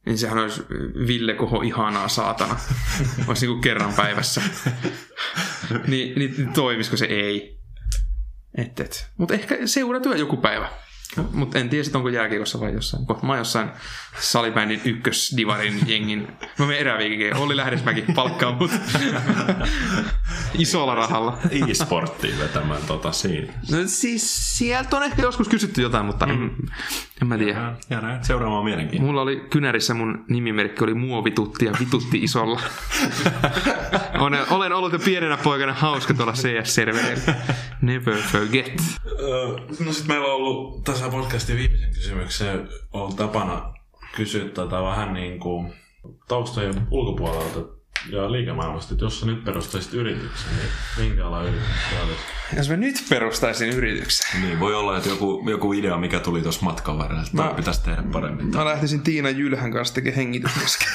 niin sehän olisi Ville Koho ihanaa saatana. olisi niinku kerran päivässä. niin, niin toimisiko se ei? Et, et. Mutta ehkä seuratyö joku päivä. Mutta en tiedä sit onko jääkiekossa vai jossain. Mä oon jossain salibändin ykkösdivarin jengin. Mä menen eräviikin. Olli Lähdesmäki palkkaa mut. Isolla rahalla. E-sporttiin vetämään tota siinä. No siis sieltä on ehkä joskus kysytty jotain, mutta en, en mä tiedä. Jäädään seuraamaan mielenkiintoista. Mulla oli kynärissä mun nimimerkki oli muovitutti ja vitutti isolla. olen, olen ollut jo pienenä poikana hauska tuolla CS-servereillä. Never forget. No sit meillä on ollut tässä podcastin viimeisen kysymyksen on tapana kysyä tätä vähän niin kuin taustojen ulkopuolelta ja liikemaailmasta, että jos sä nyt perustaisit yrityksen, niin minkä ala yritys olisi? Jos mä nyt perustaisin yrityksen. Niin, voi olla, että joku, joku idea, mikä tuli tuossa matkan varrella, että Mä- pitäisi tehdä paremmin. Mä lähtisin Tiina Jylhän kanssa tekemään hengitysmaske.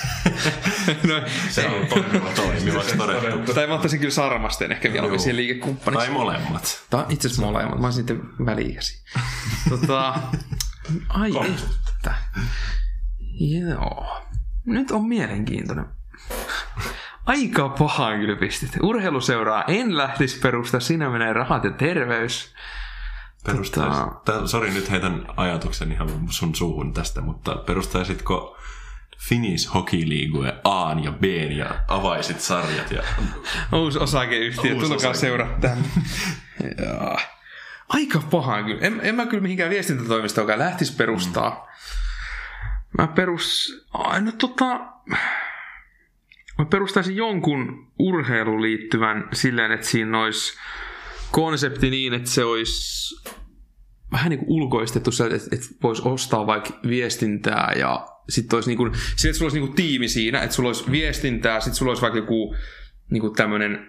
no, Se on toimiva Toimivaksi todettu. tai mä ottaisin kyllä Sarmasten ehkä vielä siihen liikekumppaniksi. Tai molemmat. On itse asiassa molemmat. Mä olisin sitten väli-ikäisiä. tota, ai että. Joo. Nyt on mielenkiintoinen. Aika pahaan kyllä pistit. Urheiluseuraa en lähtisi perustaa, siinä menee rahat ja terveys. Perustais... Tota- sori, nyt heitän ajatuksen ihan sun suuhun tästä, mutta perustaisitko Finnish Hockey League A ja B ja avaisit sarjat ja Uusi osakeyhtiö, Uusi tulkaa. Joo. Aika pahaa kyllä. En, en mä kyllä mihinkään viestintätoimistoonkaan lähtisi perustaa. Mä perus... Ai, no tota... Mä perustaisin jonkun urheiluun liittyvän silleen, että siinä olisi konsepti niin, että se olisi vähän niin kuin ulkoistettu se, että, että voisi ostaa vaikka viestintää ja sitten olisi niin kuin, sille, että sulla olisi niin kuin tiimi siinä, että sulla olisi viestintää, sitten sulla olisi vaikka joku niin kuin tämmöinen,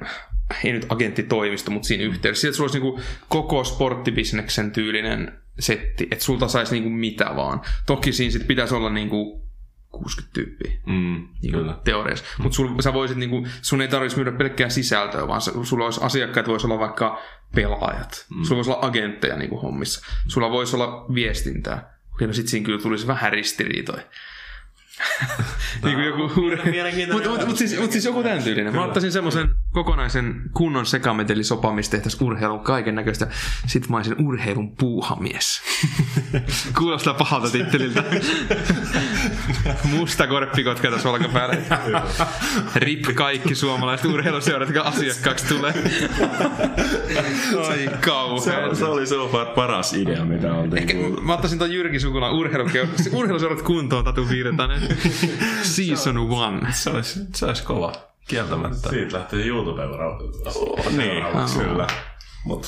ei nyt agenttitoimisto, mutta siinä yhteydessä. Sitten että sulla olisi niin kuin koko sporttibisneksen tyylinen setti, että sulta saisi niin kuin mitä vaan. Toki siinä sitten pitäisi olla niin kuin 60 tyyppiä mm, niin kyllä. teoriassa. Mm. Mutta sä voisit, niinku, sun ei tarvitsisi myydä pelkkää sisältöä, vaan sulla olisi asiakkaat, voisi olla vaikka pelaajat. Mm. Sulla voisi olla agentteja niinku hommissa. Sulla voisi olla viestintää. Okei, no sit siinä kyllä tulisi vähän ristiriitoja. niin kuin joku Mutta mut, mut, siis, mut siis joku tämän tyylinen. Mä ottaisin semmoisen kokonaisen kunnon sekametelisopa, missä tehtäisiin urheilun kaiken näköistä. Sitten mä olisin urheilun puuhamies. Kuulostaa pahalta titteliltä. Musta korppikotka tässä olkapäällä. Rip kaikki suomalaiset urheiluseurat, jotka asiakkaaksi tulee. Ai kauhean. Se, se oli so far paras idea, mitä on Ehkä mä ottaisin ton Jyrki Sukulan urheiluseurat kuntoon Tatu Virtanen. Season one. Se olisi, se olisi kova, kieltämättä. Siitä lähtee YouTube-ura. Oh, niin, kyllä. Mut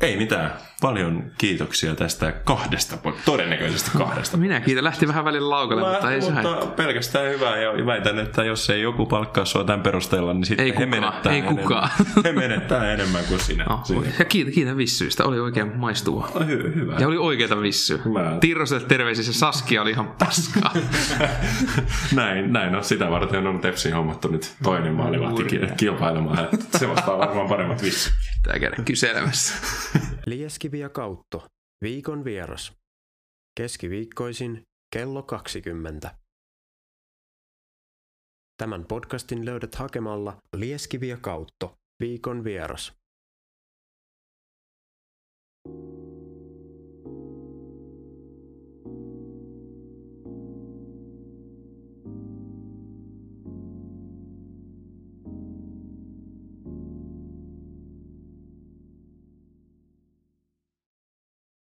ei mitään. Paljon kiitoksia tästä kahdesta, todennäköisesti kahdesta. Minä kiitän. Lähti vähän välillä laukalle, Mä, mutta ei se mutta haittaa. pelkästään hyvää ja väitän, että jos ei joku palkkaa sua tämän perusteella, niin sitten Ei he kukaan, menettää, ei enemmän, kukaan. he menettää enemmän kuin sinä. No, sinä. ja kiitän, kiitän vissyistä. Oli oikein maistuvaa. Hy- hyvä. Ja oli oikeita vissyä. Tirroselle terveisiä, se Saskia oli ihan paskaa. näin, näin on. Sitä varten on Tepsin hommattu nyt toinen maalivahti ki- kilpailemaan. Että Se vastaa varmaan paremmat vissyt. Tää käydä kyselemässä. Lieskivi ja Kautto. Viikon vieras. Keskiviikkoisin kello 20. Tämän podcastin löydät hakemalla Lieskivi ja Kautto. Viikon vieras.